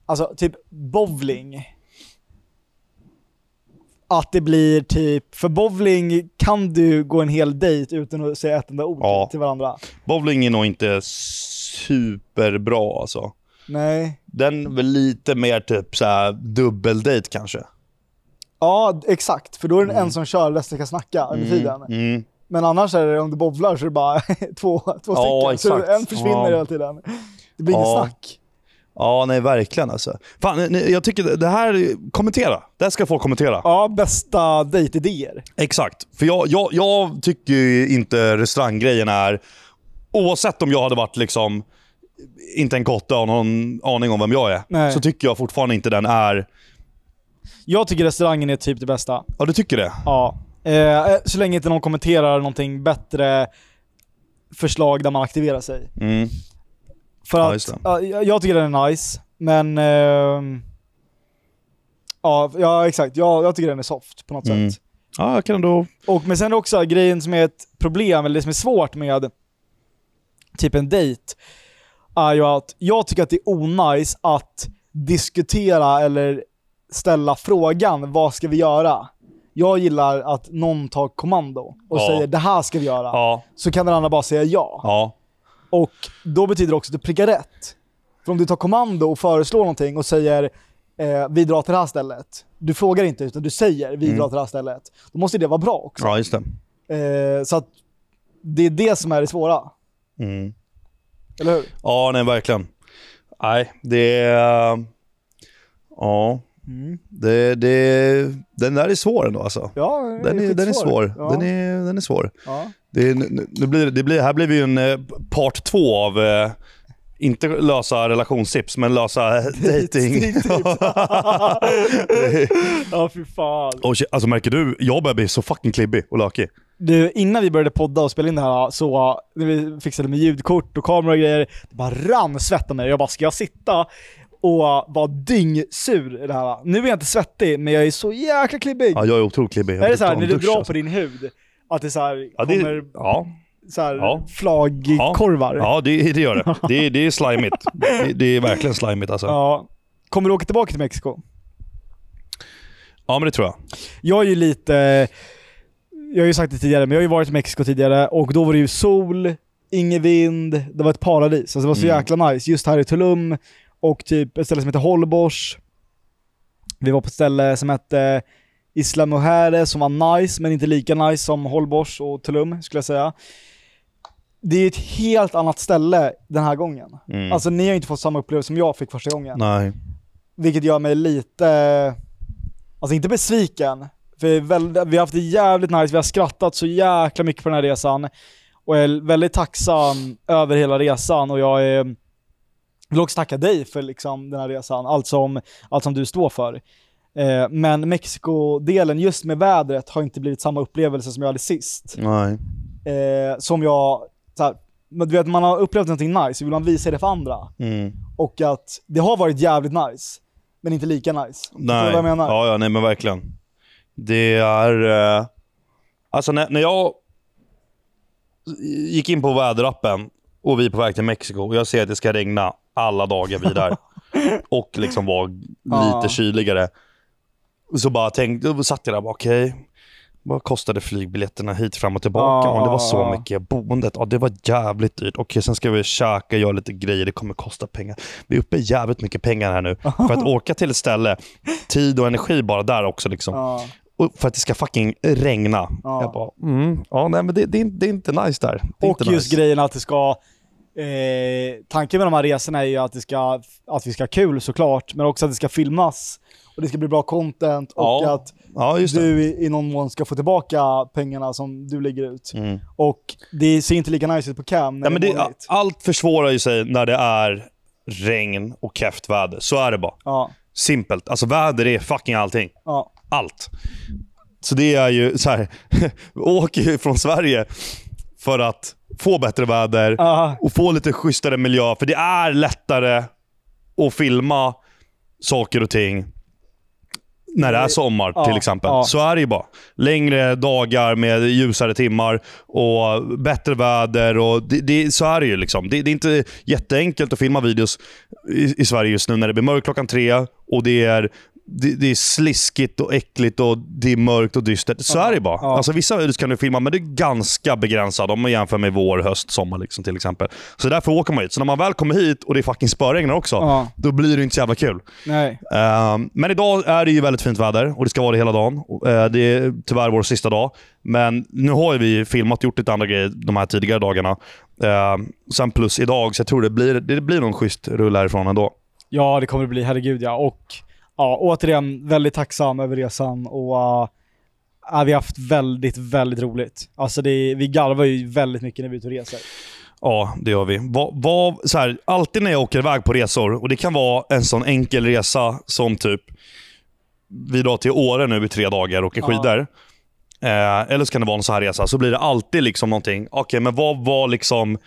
Alltså, typ bowling. Att det blir typ, för bowling kan du gå en hel dejt utan att säga ett enda ord Ja. till varandra. Bowling är nog inte superbra alltså. Nej. Den är väl lite mer typ så dubbeldejt kanske. Ja, exakt. För då är det en som kör, resten kan snacka under tiden. Mm. Men annars är det, om du bowlar så är det bara [LAUGHS] två, två Ja, stycken. exakt. Så en försvinner Ja. hela tiden. Det blir inget Ja. snack. Ja, nej verkligen alltså. Fan, jag tycker det- här, kommentera. Det här ska folk kommentera. Ja, bästa dejtidéer. Exakt. För jag, jag, jag tycker ju inte restauranggrejen är, oavsett om jag hade varit liksom inte en kotte och någon aning om vem jag är, Nej. så tycker jag fortfarande inte den är... Jag tycker restaurangen är typ det bästa. Ja, du tycker det? Ja. Eh, så länge inte någon kommenterar någonting bättre förslag där man aktiverar sig. Mm. För Ja, att, ja, jag tycker den är nice, men... ehm, ja, ja, exakt. Ja, jag tycker den är soft på något Mm. sätt. Ja, jag kan ändå... Och, men sen också grejen som är ett problem, eller det som är svårt med typ en dejt, är ju att jag tycker att det är onajs att diskutera eller ställa frågan vad ska vi göra? Jag gillar att någon tar kommando och Ja. säger det här ska vi göra. Ja. Så kan den andra bara säga ja. Ja. Och då betyder det också att du prickar rätt. För om du tar kommando och föreslår någonting och säger eh, vi drar till det här stället. Du frågar inte utan du säger vi Mm. drar till det här stället. Då måste det vara bra också. Ja, just det. Eh, så att det är det som är det svåra. Mm. Eller hur? Ja, nej verkligen. Nej, det är... Ja, Mm. det, det, den där är svår ändå alltså. Ja, Den är, den är svår. Ja. Den, är, den är svår. Ja. Det är, nu- nu blir, det blir, här blir vi ju en eh, part två av, eh, inte lösa relationstips, men lösa [LAUGHS] dating. [LAUGHS] [LAUGHS] ja, fy fan. och, shit, alltså märker du, jag börjar bli så fucking klibbig och lökig. Du, innan vi började podda och spela in det här så, när vi fixade med ljudkort och kamera och grejer, det bara rann svett om mig. Jag bara, ska jag sitta och vara dyngsur i det här? Nu är jag inte svettig, men jag är så jäkla klibbig. Ja, jag är otroligt klibbig. Jag är det så här, när du drar alltså. på din hud, att det så här Ja, det, kommer ja, så här ja. flagkorvar? ja det, det gör det. [LAUGHS] Det, det är slimigt. Det, det är verkligen slimigt alltså. Ja. Kommer du åka tillbaka till Mexiko? Ja, men det tror jag. Jag är ju lite, jag har ju sagt det tidigare, men jag har ju varit i Mexiko tidigare och då var det ju sol, ingen vind, det var ett paradis. Alltså det var så Mm. jäkla nice. Just här i Tulum och typ ett ställe som heter Holbox. Vi var på ett ställe som hette Isla Mujeres som var nice, men inte lika nice som Holbox och Tulum skulle jag säga. Det är ett helt annat ställe den här gången. Mm. Alltså ni har inte fått samma upplevelse som jag fick första gången. Nej. Vilket gör mig lite, alltså inte besviken, för väldigt- vi har haft det jävligt nice, vi har skrattat så jäkla mycket på den här resan. Och jag är väldigt tacksam över hela resan och jag är, vill också tacka dig för liksom den här resan, allt som, allt som du står för. Eh, men Mexiko-delen, just med vädret, har inte blivit samma upplevelse som jag hade sist. Nej. Eh, som jag, så här, men du vet man har upplevt någonting nice, så vill man visa det för andra. Mm. Och att det har varit jävligt nice, men inte lika nice. Nej. vad jag menar? Ja, ja, nej men verkligen. Det är... Eh, alltså när, när jag gick in på väderappen och vi är på väg till Mexiko och jag ser att det ska regna alla dagar vi är där [LAUGHS] och liksom vara Ja. lite kyligare. Så bara tänkte, då satt jag där och bara okej. Vad kostade flygbiljetterna hit fram och tillbaka? Ja, Ja, det var så mycket. Boendet, ja, det var jävligt dyrt. Okej, sen ska vi käka, göra lite grejer. Det kommer kosta pengar. Vi är uppe i jävligt mycket pengar här nu. För att [LAUGHS] åka till ett ställe, tid och energi bara där också. Liksom. Ja. Och för att det ska fucking regna. Ja. Jag bara, mm, ja, nej, men det, det, är, inte- det är inte nice där. Och just nice. grejen att det ska, eh, tanken med de här resorna är ju att, det ska, att vi ska ha kul såklart, men också att det ska filmas och det ska bli bra content och Ja, att Ja, du i, i någon mån ska få tillbaka pengarna som du lägger ut. Mm. Och det ser inte lika nice ut på cam när Ja, men det är det, allt försvårar ju sig när det är regn och keft väder. Så är det bara. Ja, Simpelt. Alltså väder är fucking allting. ja, Allt. Så det är ju så här. [LAUGHS] ju från Sverige för att få bättre väder ja. och få lite schysstare miljö. För det är lättare att filma saker och ting när det är sommar Ja, till exempel. ja. Så är det ju bara. Längre dagar med ljusare timmar och bättre väder. Och det, det, så är det ju. liksom. Det, det är inte jätteenkelt att filma videos i, i Sverige just nu när det blir mörkt klockan tre och det är det, det är sliskigt och äckligt och det är mörkt och dystert. Så Ja, är det bara. ja. Alltså, vissa videos kan du filma, men det är ganska begränsat om man jämför med vår, höst, sommar liksom, till exempel. Så därför åker man hit. Så när man väl kommer hit och det är fucking spöregnar också, Ja. då blir det inte så jävla kul. Ehm, men idag är det ju väldigt fint väder och det ska vara det hela dagen. Eh, det är tyvärr vår sista dag. Men nu har vi filmat och gjort lite andra grejer de här tidigare dagarna. Ehm, sen plus idag, så jag tror det blir, det blir någon schysst rull härifrån ändå. Ja, det kommer det bli, herregud ja. Och ja, återigen, väldigt tacksam över resan och uh, vi har haft väldigt, väldigt roligt. Alltså det, vi garvar ju väldigt mycket när vi är ute och reser. Ja, det gör vi. Vad, vad, så här, alltid när jag åker iväg på resor, och det kan vara en sån enkel resa som typ, vi drar till Åre nu i tre dagar och åker Ja. skidor. Eh, eller så kan det vara en sån här resa, så blir det alltid liksom någonting. Okej, men vad var liksom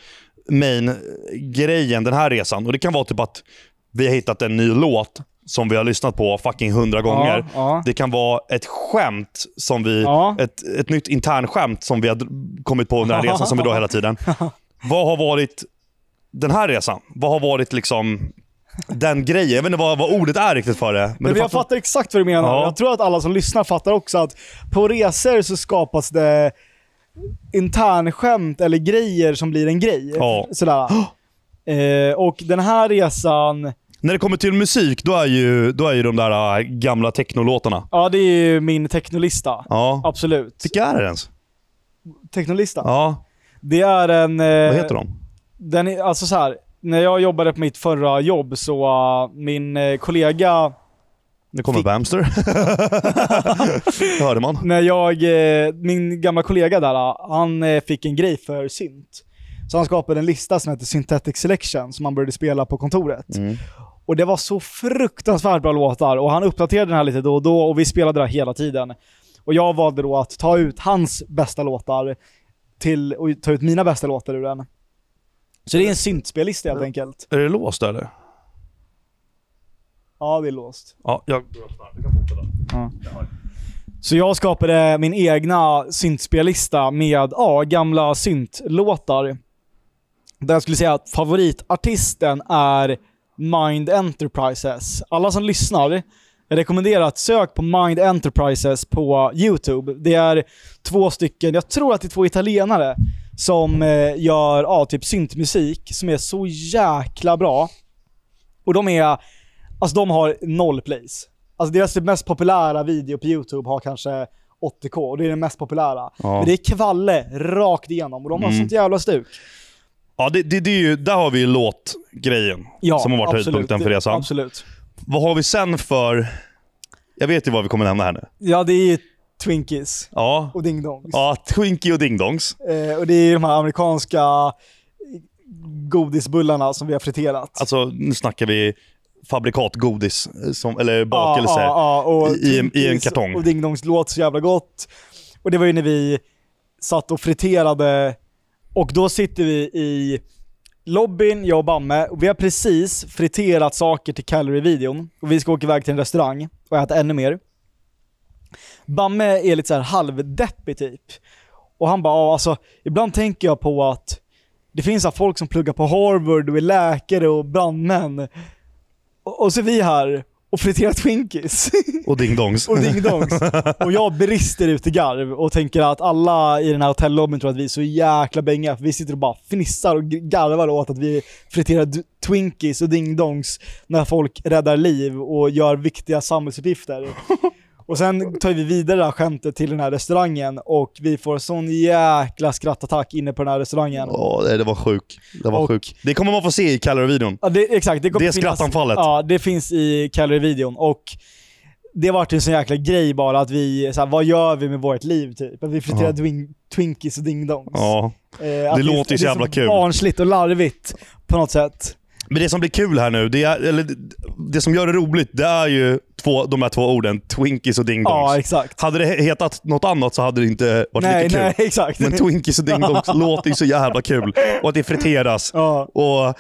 main-grejen den här resan? Och Det kan vara typ att vi har hittat en ny låt som vi har lyssnat på fucking hundra gånger. Ja, ja. Det kan vara ett skämt, som vi, Ja. ett, ett nytt internskämt som vi har kommit på under den här resan som vi drar hela tiden. [LAUGHS] Vad har varit den här resan? Vad har varit liksom den grejen? Jag vet inte vad, vad ordet är riktigt för det. Men du jag fattar exakt vad du menar. Ja. Jag tror att alla som lyssnar fattar också att på resor så skapas det internskämt eller grejer som blir en grej. Ja. Sådär. [GASPS] Eh, och den här resan När det kommer till musik, då är ju, då är ju de där äh, gamla technolåtarna. Ja, det är ju min technolista. Ja. Absolut. Vilka är det ens? Technolista. Ja, Det är en... eh, vad heter de? Den är, alltså så här. när jag jobbade på mitt förra jobb så uh, min eh, kollega, Det kommer Fick- Bamster. [LAUGHS] [LAUGHS] Hörde man. när jag, eh, min gamla kollega där, uh, han fick en grej för synt. Så han skapade en lista som heter Synthetic Selection som han började spela på kontoret. Mm. Och det var så fruktansvärt bra låtar och han uppdaterade den här lite då och då och vi spelade det här hela tiden. Och jag valde då att ta ut hans bästa låtar till, och ta ut mina bästa låtar ur den. Så det är en syntspellista helt enkelt. Är det låst eller? Ja, det är låst. Ja, jag fortsätta. Så jag skapade min egna syntspellista med ja, gamla syntlåtar. Där jag skulle säga att favoritartisten är Mind Enterprises. Alla som lyssnar, jag rekommenderar att sök på Mind Enterprises på YouTube. Det är två stycken, jag tror att det är två italienare, som eh, gör ja, typ syntmusik som är så jäkla bra. Och de är, alltså de har noll plays. Alltså deras mest populära video på YouTube har kanske 80k och det är den mest populära. Ja. Men det är kvalle rakt igenom och de har Mm. sånt jävla stuk. Ja, det, det, det är ju, där har vi ju låtgrejen Ja, som har varit absolut. höjdpunkten för resan. Absolut. Vad har vi sen för... Jag vet ju vad vi kommer nämna här nu. Ja, det är ju Twinkies Ja, och Ding Dongs. ja Twinkie och Ding Dongs. Eh, och det är de här amerikanska godisbullarna som vi har friterat. Alltså, nu snackar vi fabrikatgodis, som, eller bakelser. Ja, ja, i- i en- kartong. Och Ding Dongs låter så jävla gott. Och det var ju när vi satt och friterade och då sitter vi i lobbyn, jag och Bamme, och vi har precis friterat saker till Calorie-videon och vi ska åka iväg till en restaurang och äta ännu mer. Bamme är lite så här halvdeppig typ. Och han bara, ja, alltså ibland tänker jag på att det finns här folk som pluggar på Harvard och är läkare och brandmän. Och, och så är vi här och friterar Twinkies Och Ding Dongs. [LAUGHS] och Ding Dongs. Och jag brister ut i garv och tänker att alla i den här hotellobbyn tror att vi är så jäkla bänga för vi sitter och bara fnissar och garvar åt att vi friterar Twinkies och Ding Dongs när folk räddar liv och gör viktiga samhällsuppgifter. Och sen tar vi vidare det här skämtet till den här restaurangen och vi får sån jäkla skrattattack inne på den här restaurangen. Åh, det, det var sjuk. Det var Och- sjuk. Det kommer man få se i Calorie-videon. Ja, det, exakt. Det, Det skrattanfallet. Ja, det finns i Calorie-videon och det vart en sån jäkla grej bara att vi, så här, vad gör vi med vårt liv typ? Att vi friterar Ja. twin, Twinkies och Ding Dongs. Ja. Eh, att låter ju så det är jävla kul. barnsligt och larvigt på något sätt. Men det som blir kul här nu, det, är, eller, det som gör det roligt, det är ju två, de här två orden. Twinkies och Ding Dongs. Ja, exakt. hade det hetat något annat så hade det inte varit Nej, lika kul. nej, exakt. Men Twinkies och Ding Dongs [LAUGHS] låter ju så jävla kul. Och att det friteras. ja, Och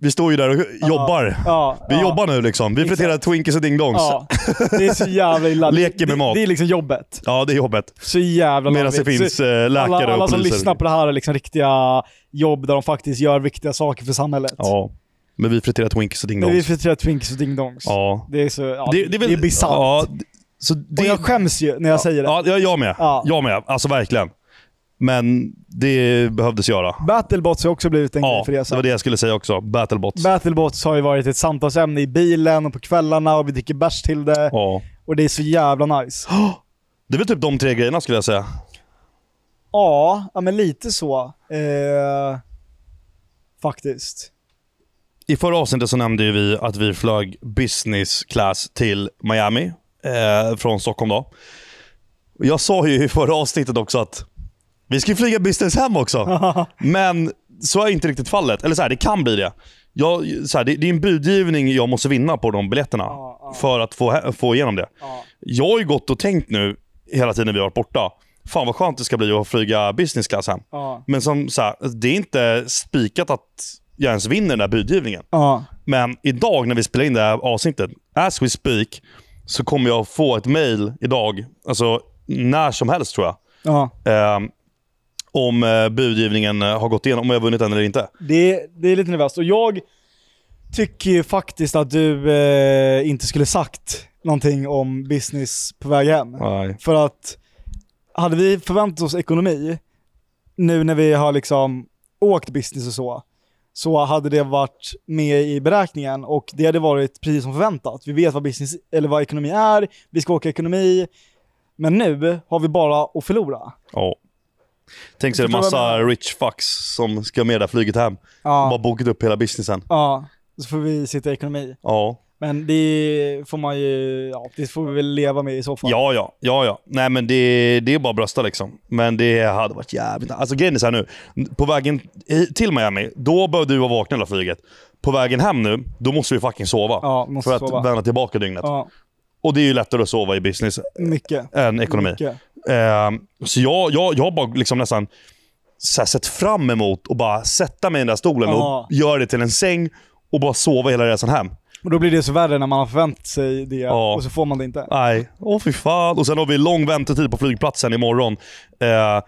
vi står ju där och jobbar. ja, Vi ja, jobbar nu liksom. Vi Exakt. friterar Twinkies och Ding Dongs. Ja. Ja, det är så jävla illa. Leker med det, mat. Det är liksom jobbet. det är jobbet. Så jävla Medan det finns Så eh, läkare alla, alla och som poliser. lyssnar på det här är liksom riktiga jobb där de faktiskt gör viktiga saker för samhället. Ja. Men vi friterar Twinkies och Ding Men vi Dongs. friterar Twinkies och Ding Dongs. Ja. Det är så, ja, Det, det är väl... det är bisarrt. Ja, så Och det, jag skäms ju när jag säger det. Ja, jag, med. Ja. Jag med. Alltså verkligen. Men det behövdes göra. Battlebots har också blivit en Ja, grej för det resan. var det jag skulle säga också. Battlebots. Battlebots har ju varit ett samtalsämne i bilen och på kvällarna och vi dricker bärs till det. ja. Och det är så jävla nice. Det är väl typ de tre grejerna skulle jag säga. Ja, ja men lite så. Eh, faktiskt. I förra avsnittet så nämnde vi att vi flög business class till Miami eh, från Stockholm då. Jag sa ju i förra avsnittet också att vi ska flyga business hem också. [LAUGHS] Men så är inte riktigt fallet. Eller så här, det kan bli det. Jag, så här, det, det är en budgivning jag måste vinna på de biljetterna Ja, ja. för att få, få igenom det. Ja. Jag har ju gått och tänkt nu hela tiden vi har varit borta. Fan vad skönt det ska bli att flyga business class hem. Men som så här, det är inte spikat att jag ens vinner den där budgivningen. Ja. Men idag när vi spelar in det här avsnittet, as we speak, så kommer jag få ett mail idag, alltså när som helst tror jag, Ja. eh, om eh, budgivningen eh, har gått igenom, om jag har vunnit den eller inte. Det, det är lite nervöst. Och jag tycker ju faktiskt att du eh, inte skulle sagt någonting om business på väg hem. Nej. För att hade vi förväntat oss ekonomi, nu när vi har liksom åkt business och så, så hade det varit med i beräkningen och det hade varit precis som förväntat. Vi vet vad, business, eller vad ekonomi är, vi ska åka ekonomi, men nu har vi bara att förlora. Ja. Tänk sig en massa rich fucks som ska med det här flyget hem. Ja, Bara bokat upp hela businessen. ja, så får vi sitta i ekonomi. Ja. Men det får man ju, ja, det får vi väl leva med i så fall. Ja, ja, ja, ja. Nej men det, det är bara att brösta liksom. Men det hade varit jävligt Alltså grejen är så här nu. På vägen till Miami, då behövde du vara vaken hela flyget. På vägen hem nu, då måste vi fucking sova. Ja, måste för att sova. vända tillbaka dygnet. Ja, Och det är ju lättare att sova i business mycket. än ekonomi. mycket. Ehm, så jag, jag, jag har bara liksom nästan så sett fram emot att bara sätta mig i den där stolen Ja. och göra det till en säng och bara sova hela resan hem. Och då blir det så värre när man har förväntat sig det Ja. och så får man det inte. Nej, åh fy fan. Och sen har vi lång väntetid på flygplatsen imorgon. Eh,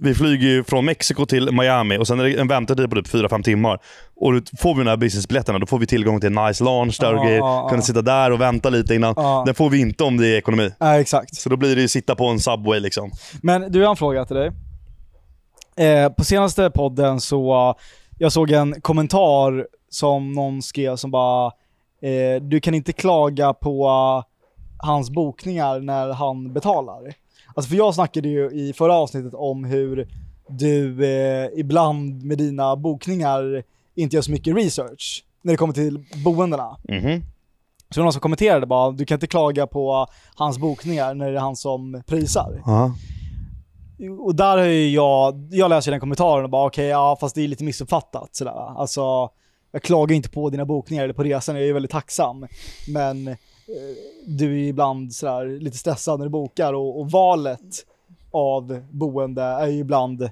vi flyger ju från Mexiko till Miami och sen är det en väntetid på typ 4-5 timmar. Och då får vi de här businessbiljetterna, då får vi tillgång till en nice lounge där och Ja, grejer. ja, Kunna sitta där och vänta lite innan. Ja. Den får vi inte om det är ekonomi. Nej, exakt. Så då blir det ju sitta på en Subway liksom. Men du, jag har en fråga till dig. Eh, på senaste podden så, uh, jag såg en kommentar som någon skrev som bara, eh, du kan inte klaga på uh, hans bokningar när han betalar. Alltså för jag snackade ju i förra avsnittet om hur du eh, ibland med dina bokningar inte gör så mycket research när det kommer till boendena. Mhm. Så det var någon som kommenterade bara, du kan inte klaga på hans bokningar när det är han som prisar. Ja. Och där har ju jag, jag läser den kommentaren och bara okej, ja fast det är lite missuppfattat sådär. Alltså, jag klagar inte på dina bokningar eller på resan, jag är väldigt tacksam. Men eh, du är ibland sådär lite stressad när du bokar och, och valet av boende är ju ibland,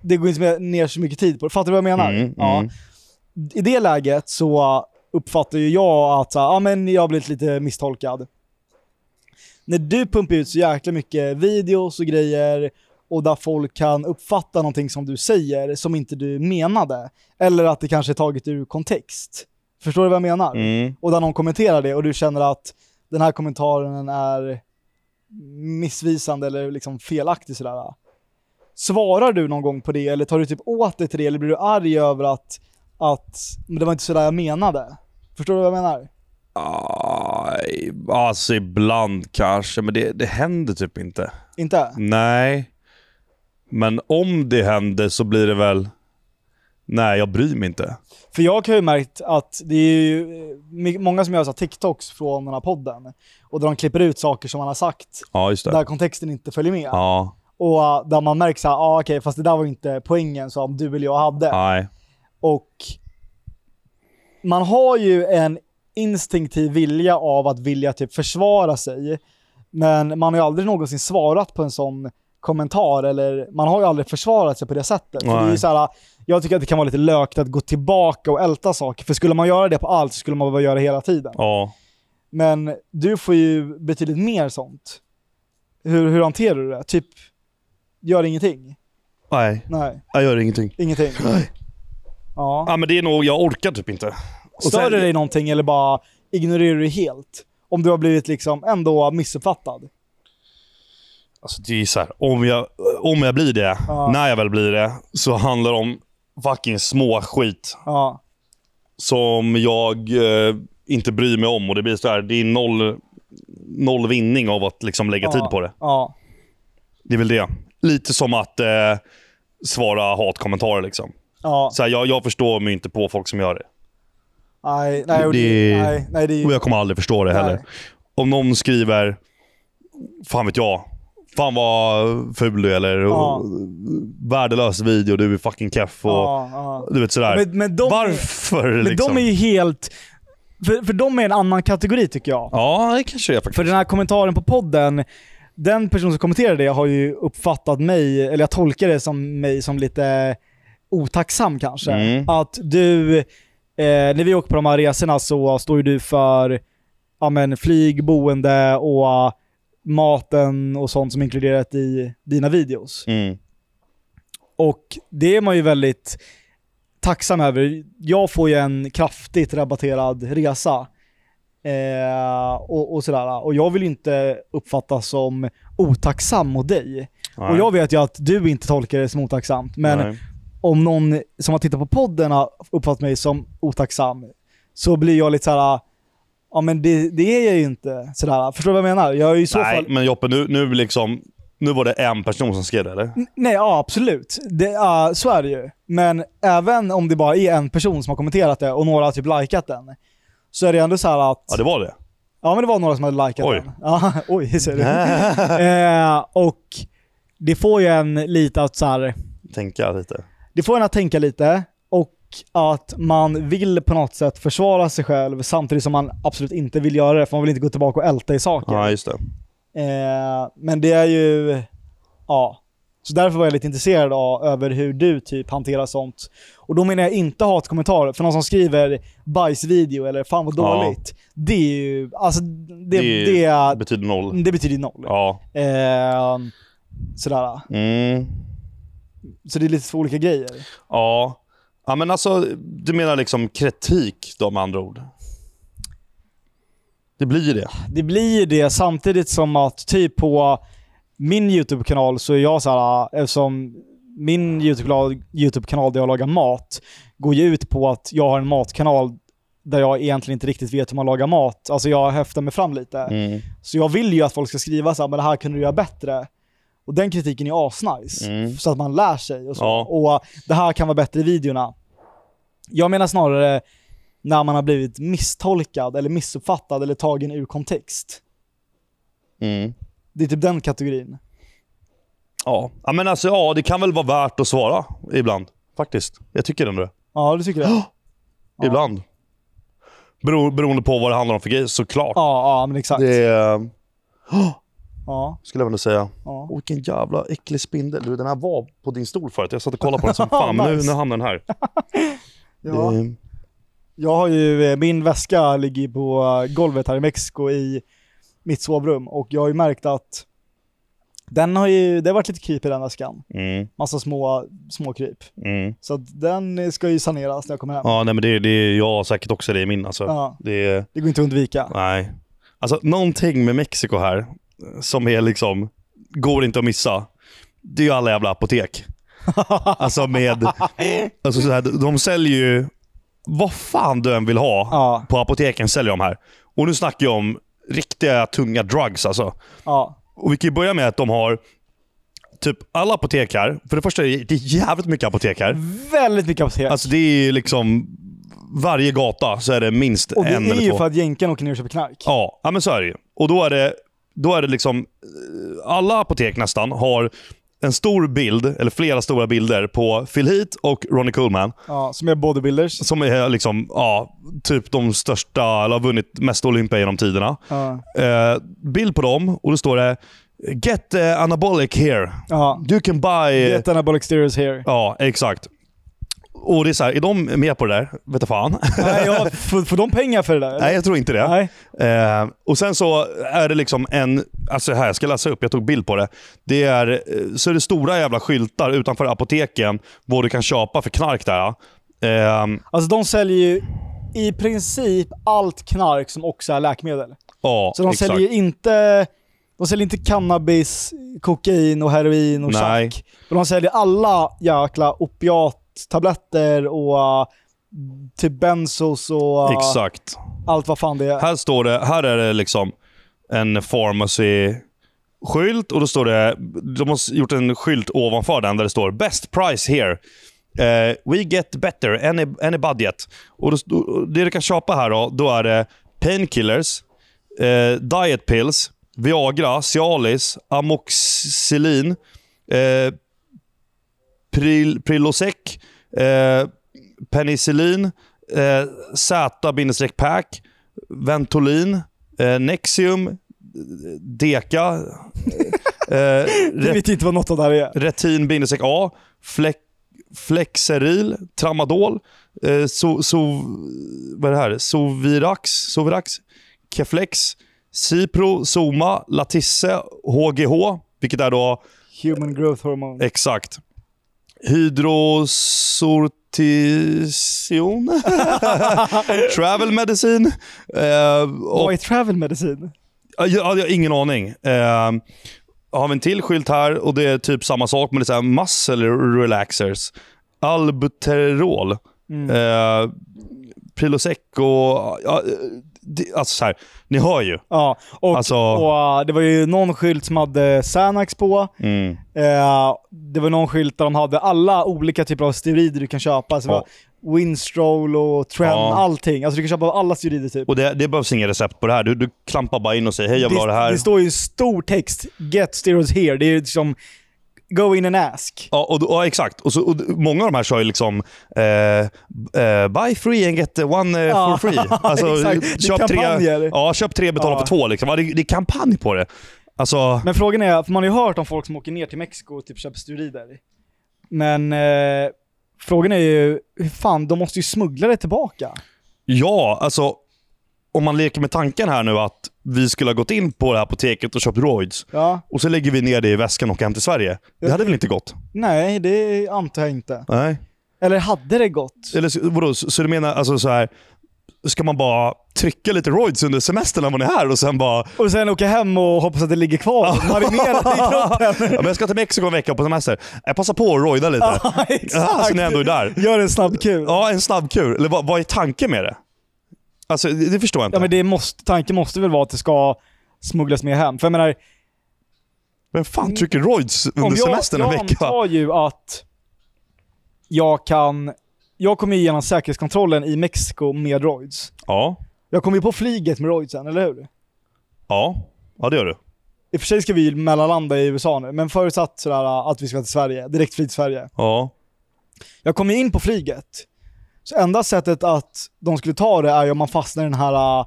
det går inte ner så mycket tid på det. Fattar du vad jag menar? Mm, ja. mm. I det läget så uppfattar ju jag att ja, men jag har blivit lite misstolkad när du pumpar ut så jäkla mycket videos och grejer och där folk kan uppfatta någonting som du säger som inte du menade. Eller att det kanske är taget ur kontext. Förstår du vad jag menar? Mm. Och där någon kommenterar det och du känner att den här kommentaren är missvisande eller liksom felaktig sådär. Svarar du någon gång på det eller tar du typ åt dig till det eller blir du arg över att, att men det var inte sådär jag menade? Förstår du vad jag menar? Aj, alltså ibland kanske, men det, det händer typ inte. Inte? Nej. Men om det händer så blir det väl... Nej, jag bryr mig inte. För jag har ju märkt att det är ju eh, många som gör så TikToks från den här podden och där de klipper ut saker som man har sagt Ja, just det. där kontexten inte följer med. Ja, Och uh, där man märker såhär, ah, okej fast det där var inte poängen som du eller jag hade. nej. Och man har ju en instinktiv vilja av att vilja typ försvara sig. Men man har ju aldrig någonsin svarat på en sån kommentar eller man har ju aldrig försvarat sig på det sättet. För det är så här, jag tycker att det kan vara lite lökt att gå tillbaka och älta saker. För skulle man göra det på allt så skulle man behöva göra det hela tiden. Ja. Men du får ju betydligt mer sånt. Hur, hur hanterar du det? Typ, gör ingenting? Nej, Nej, jag gör ingenting. ingenting. Nej. Ja. Ja, men det är nog, jag orkar typ inte. Och Stör sen- det dig någonting eller bara ignorerar du helt? Om du har blivit liksom ändå missuppfattad? Alltså det är så här, om jag, om jag blir det, Ja. när jag väl blir det, så handlar det om fucking små skit Ja, som jag eh, inte bryr mig om. Och det blir så här, det är noll, noll vinning av att liksom lägga ja, tid på det. Ja, Det är väl det. Lite som att eh, svara hatkommentarer liksom. Så här, jag, jag förstår mig inte på folk som gör det. Nej, nej, och det, nej, nej, det Och jag kommer aldrig förstå det heller. Nej. Om någon skriver, fan vet jag, fan vad ful du är eller Ja. värdelös video, du är fucking keff och Ja, ja. du vet sådär. Men, men, de, Varför men liksom? de är ju helt... För, för de är en annan kategori tycker jag. Ja, det kanske det är faktiskt. För den här kommentaren på podden, den person som kommenterade det har ju uppfattat mig, eller jag tolkar det som mig som lite otacksam kanske. Mm. Att du, eh, när vi åker på de här resorna så står ju du för ja, men, flyg, boende och maten och sånt som inkluderat i dina videos. Mm. Och det är man ju väldigt tacksam över. Jag får ju en kraftigt rabatterad resa. Eh, och, och sådär. Och jag vill ju inte uppfattas som otacksam mot dig. Nej. Och jag vet ju att du inte tolkar det som otacksamt. Men Nej. om någon som har tittat på podden har uppfattat mig som otacksam, så blir jag lite såhär, ja men det, det är jag ju inte. Sådär. Förstår du vad jag menar? Jag är i så Nej, fall... men Joppe, nu, nu, liksom, nu var det en person som skrev det, eller? N- Nej, ja absolut. Det, ja, så är det ju. Men även om det bara är en person som har kommenterat det och några har typ likat den, så är det ändå så här att... Ja, det var det. Ja men det var några som hade likat Oj. den. [LAUGHS] Ja, oj, ser du. [LAUGHS] eh, och det får ju en lite att så här, Tänka lite. det får en att tänka lite att man vill på något sätt försvara sig själv samtidigt som man absolut inte vill göra det för man vill inte gå tillbaka och älta i saker. Ja, just det. Eh, men det är ju, ja. Så därför var jag lite intresserad av, över hur du typ hanterar sånt. Och då menar jag inte hatkommentarer, för någon som skriver bajsvideo eller fan vad Ja. dåligt. Det är ju, alltså det, Det, det, betyder noll. det betyder noll. Ja. Eh, sådär. Mm. Så det är lite två olika grejer. Ja. Ja, men alltså, du menar liksom kritik med andra ord? Det blir ju det. Det blir ju det samtidigt som att typ på min YouTube-kanal så är jag så här, eftersom min YouTube-kanal YouTube där jag lagar mat går ju ut på att jag har en matkanal där jag egentligen inte riktigt vet hur man lagar mat. Alltså jag häftar mig fram lite. Mm. Så jag vill ju att folk ska skriva så här, men det här kunde du göra bättre. Och den kritiken är asnice. Mm. Så att man lär sig och så. Ja. Och det här kan vara bättre i videorna. Jag menar snarare när man har blivit misstolkad eller missuppfattad eller tagen ur kontext. Mm. Det är typ den kategorin. Ja. ja, men alltså ja, det kan väl vara värt att svara ibland. Faktiskt. Jag tycker ändå det. Ja, du tycker det? [GASPS] Ja. Ibland. Bero, beroende på vad det handlar om för grej, såklart. Ja, ja men exakt. Det är, [GASPS] Ja, skulle jag vilja säga. ja. Åh, vilken jävla äcklig spindel. Du, den här var på din stol förut. Jag satt och kollade på den som [LAUGHS] fan, men nu, Nice. nu hamnar den här. [LAUGHS] ja. Det, Jag har ju, eh, min väska ligger på eh, golvet här i Mexiko i mitt sovrum och jag har ju märkt att den har ju, det har varit lite kryp i den väskan. mm, Massa små, små kryp. mm. Så att den ska ju saneras när jag kommer hem. Ja, nej, men det, det, jag har säkert också det i min. Alltså. Ja. Det, Det går inte att undvika. nej. Alltså, någonting med Mexiko här som är liksom, går inte att missa. Det är ju alla jävla apotek. [LAUGHS] Alltså med, alltså så här, de säljer ju vad fan du än vill ha Ja, på apoteken säljer de här. Och nu snackar jag om riktiga tunga drugs alltså. ja, Och vi kan ju börja med att de har typ alla apotek här. För det första är det jävligt mycket apotek här. väldigt mycket apotek. Alltså det är liksom varje gata så är det minst och det en är eller ju två. för att jänkarna åker ner och köper knark. Ja, ja men så är det ju. Och då är det, då är det liksom, eh, alla apotek nästan har en stor bild, eller flera stora bilder på Phil Heath och Ronnie Coleman. Ja, som är bodybuilders. Som är liksom, ja, typ de största, eller har vunnit mest Olympia genom tiderna. Ja, Eh, bild på dem och då står det “Get uh, anabolic here. ja. You can buy...” Get anabolic steroids here. Ja, exakt. Och det är så här, är de med på det där? Vet du fan. Nej, ja, [LAUGHS] får, får de pengar för det där? eller? Nej, jag tror inte det. Eh, och sen så är det liksom en, alltså här, jag ska läsa upp, jag tog bild på det. Det är, eh, så är det stora jävla skyltar utanför apoteken, vad du kan köpa för knark där. Eh, Alltså de säljer ju i princip allt knark som också är läkemedel. ja, Så de exakt. säljer inte, de säljer inte cannabis, kokain och heroin och Nej. chack. De säljer alla jäkla opiattabletter och uh, typ benzos och uh, Exakt. allt vad fan det är. Här står det, här är det liksom en pharmacy-skylt och då står det, de har gjort en skylt ovanför den där det står “Best price here”. Eh, we get better, any, any budget. Och då, det du kan köpa här då, då är det painkillers, eh, diet pills, Viagra, Cialis, Amoxicillin, eh, Pril, Prilosec, eh, penicillin, eh, Z-pack, Ventolin, eh, Nexium, Deca, eh, [LAUGHS] Jag Re- vet inte vad något av det här är. Retin A, Flex, Flexeril, Tramadol, eh, so, so, vad är det här? Sovirax, Sovirax, Keflex, Cipro, Soma, Latisse, HGH, vilket är då Human growth hormone. exakt hydrosortition, [LAUGHS] travel medicine. Eh, och, Vad är travel medicin? Ja, jag, jag har ingen aning. Eh, har vi en till skylt här och det är typ samma sak, men det är så här muscle relaxers. albuterol, Mm. eh, Prilosec och... Ja, det, alltså så här, ni hör ju. Ja, och, Alltså- och uh, det var ju någon skylt som hade Xanax på. Mm. Eh, det var någon skylt där de hade alla olika typer av steroider du kan köpa. Så det Ja. var Winstrol och Tren, Ja. allting. Alltså du kan köpa alla steroider typ. Och det, det behövs inga recept på det här. Du, du klampar bara in och säger hej jag vill ha det här. det står ju stor text, get steroids here. Det är ju liksom, go in and ask. Ja, och, ja exakt. Och, så, och många av de här kör ju liksom eh, eh, buy free and get one eh, Ja, for free. [LAUGHS] Alltså, köp tre, ja, köp tre, betala Ja. för två. Liksom. Ja, det, det är kampanj på det. Alltså, Men frågan är, för man har ju hört om folk som åker ner till Mexiko och typ köper steroider. Men eh, frågan är ju, hur fan, de måste ju smuggla det tillbaka. ja, alltså om man leker med tanken här nu att vi skulle ha gått in på det här apoteket och köpt Roids Ja. och så lägger vi ner det i väskan och åker hem till Sverige. Det hade väl inte gått? Nej, det antar jag inte. Nej. Eller hade det gått? Eller vadå, så, så du menar alltså så här ska man bara trycka lite Roids under semestern när man är här och sen bara Och sen åka hem och hoppas att det ligger kvar [LAUGHS] marinerat i kroppen. [LAUGHS] Ja, men jag ska till Mexiko en vecka på semester. Jag passar på att roida lite. [LAUGHS] Ja, exakt. Ja, så jag ändå är där. Gör en snabb kur. Ja, en snabb kur. Eller vad, vad är tanken med det? Alltså, det, det förstår jag inte. men det måste, tanken måste väl vara att det ska smugglas med hem. För jag menar, Vem fan trycker roids under jag, semestern en jag vecka? antar ju att jag kan, jag kommer igenom säkerhetskontrollen i Mexiko med roids. Ja. Jag kommer ju på flyget med roidsen, eller hur? Ja. Ja, det gör du. I och för sig ska vi mellanlanda i USA nu, men förutsatt sådär att vi ska till Sverige, direktflyg till Sverige. Ja. Jag kommer in på flyget. Så enda sättet att de skulle ta det är ju om man fastnar i den här uh,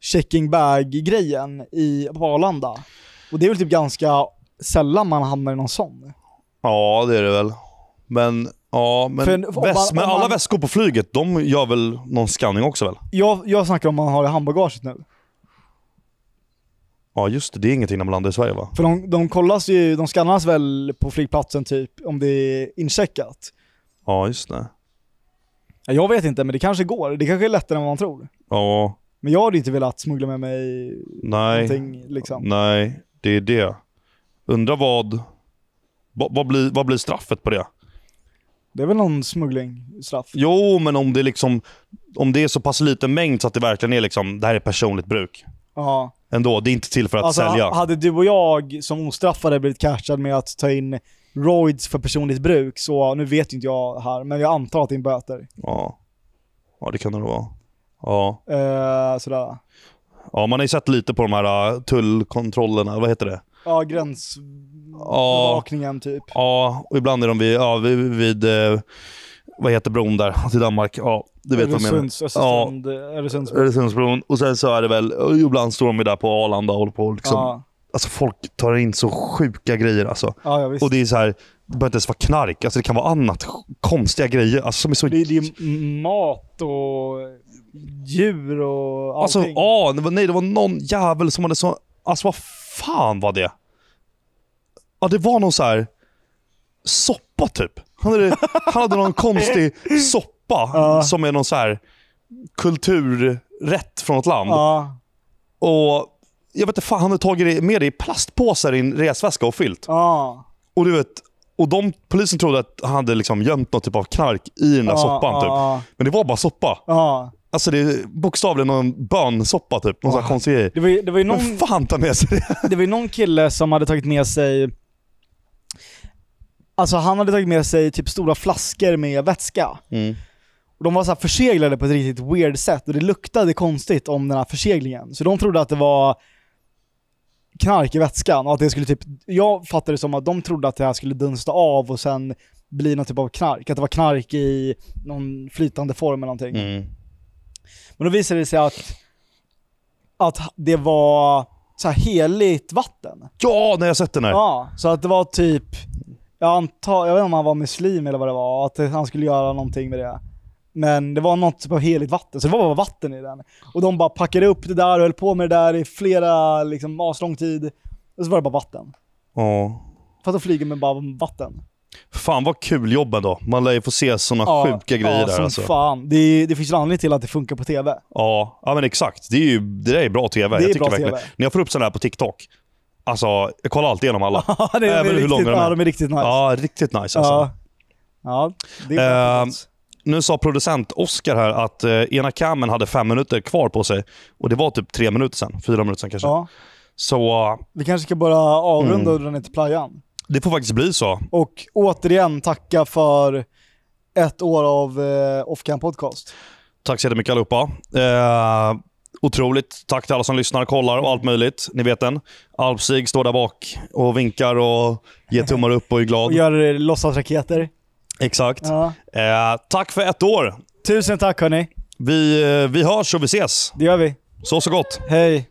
checking bag-grejen i, på Arlanda. Och det är väl typ ganska sällan man hamnar i någon sån. Ja, det är det väl. Men, ja, men, en- väs- man- men alla man- väskor på flyget, de gör väl någon scanning också väl? Jag, jag snackar om man har i handbagaget nu. Ja, just det. Det är ingenting när man landar i Sverige va? För de, de kollas ju, de skannas väl på flygplatsen typ om det är incheckat. Ja, just det. Ja, Jag vet inte, men det kanske går. Det kanske är lättare än vad man tror. Ja, Men jag hade inte velat smuggla med mig nej. någonting liksom. Nej, det är det. Undrar vad... Vad, vad, blir, vad blir straffet på det? Det är väl någon smugglingsstraff? Jo, men om det liksom... Om det är så pass liten mängd så att det verkligen är liksom, det här är personligt bruk. Ja. Ändå, det är inte till för att Alltså sälja. ha- hade du och jag som ostraffade blivit catchad med att ta in roids för personligt bruk, så nu vet ju inte jag här, men jag antar att det är en böter. Ja. ja, det kan det nog vara. Ja. Eh, sådär. ja, man har ju sett lite på de här uh, tullkontrollerna, vad heter det? Ja, gränsbevakningen typ. Ja, och ibland är de vid, ja, vid, vid eh, vad heter bron där [LAUGHS] till Danmark? Ja, du vet vad jag menar. Öresunds, Ja, Östersund, Öresundsbro. Öresundsbron. Och sen så är det väl, ibland står de där på Arlanda och håller på liksom, Ja, Alltså folk tar in så sjuka grejer alltså. ja, ja. Och det är så här, det behöver inte ens vara knark, alltså det kan vara annat konstiga grejer alltså, som är så... det, det är mat och djur och alltså, allting. ja, det var, nej det var någon jävel som hade så... Alltså vad fan var det? Ja, det var någon så här soppa typ. Han hade, han hade någon konstig [LAUGHS] soppa Ja. som är någon så här kulturrätt från ett land. Ja, Och jag vet inte fan, han hade tagit med det i plastpåsar i en resväska och fyllt. ja. Och du vet, och de, polisen trodde att han hade liksom gömt någon typ av knark i den där ja, soppan typ. Ja, Men det var bara soppa. Alltså det är bokstavligen någon bönsoppa typ. Någon sån här konstig grej. Det var det var ju någon... Vem fan tar med sig det? Det var ju någon kille som hade tagit med sig Alltså han hade tagit med sig typ stora flaskor med vätska. Mm. Och de var så förseglade på ett riktigt weird sätt och det luktade konstigt om den här förseglingen. Så de trodde att det var knark i vätskan och att det skulle typ, jag fattade det som att de trodde att det här skulle dunsta av och sen bli någon typ av knark. Att det var knark i någon flytande form eller någonting. Mm. Men då visade det sig att, att det var så här heligt vatten. Ja, när jag sett den här. Ja, så att det var typ, jag antar, jag vet inte om han var muslim eller vad det var, att han skulle göra någonting med det. Men det var något typ av heligt vatten, så det var bara vatten i den. Och de bara packade upp det där och höll på med det där i flera, liksom aslång tid. Och så var det bara vatten. Ja. För att flyga med bara vatten. Fan vad kul jobb ändå. Man lär ju få se såna sjuka grejer ja, där som alltså. fan. Det, det finns ju en anledning till att det funkar på tv. Ja, ja men exakt. Det, är ju, det där är bra TV. är jag tycker bra verkligen. TV. När jag får upp sådana här på TikTok, alltså jag kollar alltid igenom alla. [LAUGHS] Ja, det är, Även hur riktigt, långa de är. ja, de är riktigt nice. Ja, riktigt nice alltså. Ja. Ja, det är Eh, Nu sa producent Oscar här att eh, ena camen hade fem minuter kvar på sig. Och det var typ tre minuter sen. Fyra minuter sen kanske. ja. Så Vi kanske ska bara avrunda Mm. och dra ner till playan. det får faktiskt bli så. Och återigen tacka för ett år av eh, Off-Cam Podcast. Tack så jättemycket allihopa. Eh, otroligt. Tack till alla som lyssnar, kollar och allt möjligt. Ni vet den. Alpsig står där bak och vinkar och ger tummar upp och är glad. Och gör låtsasraketer. Exakt. Ja. Eh, tack för ett år. Tusen tack hörni. Vi, eh, vi hörs och vi ses. Det gör vi. Så så gott. Hej.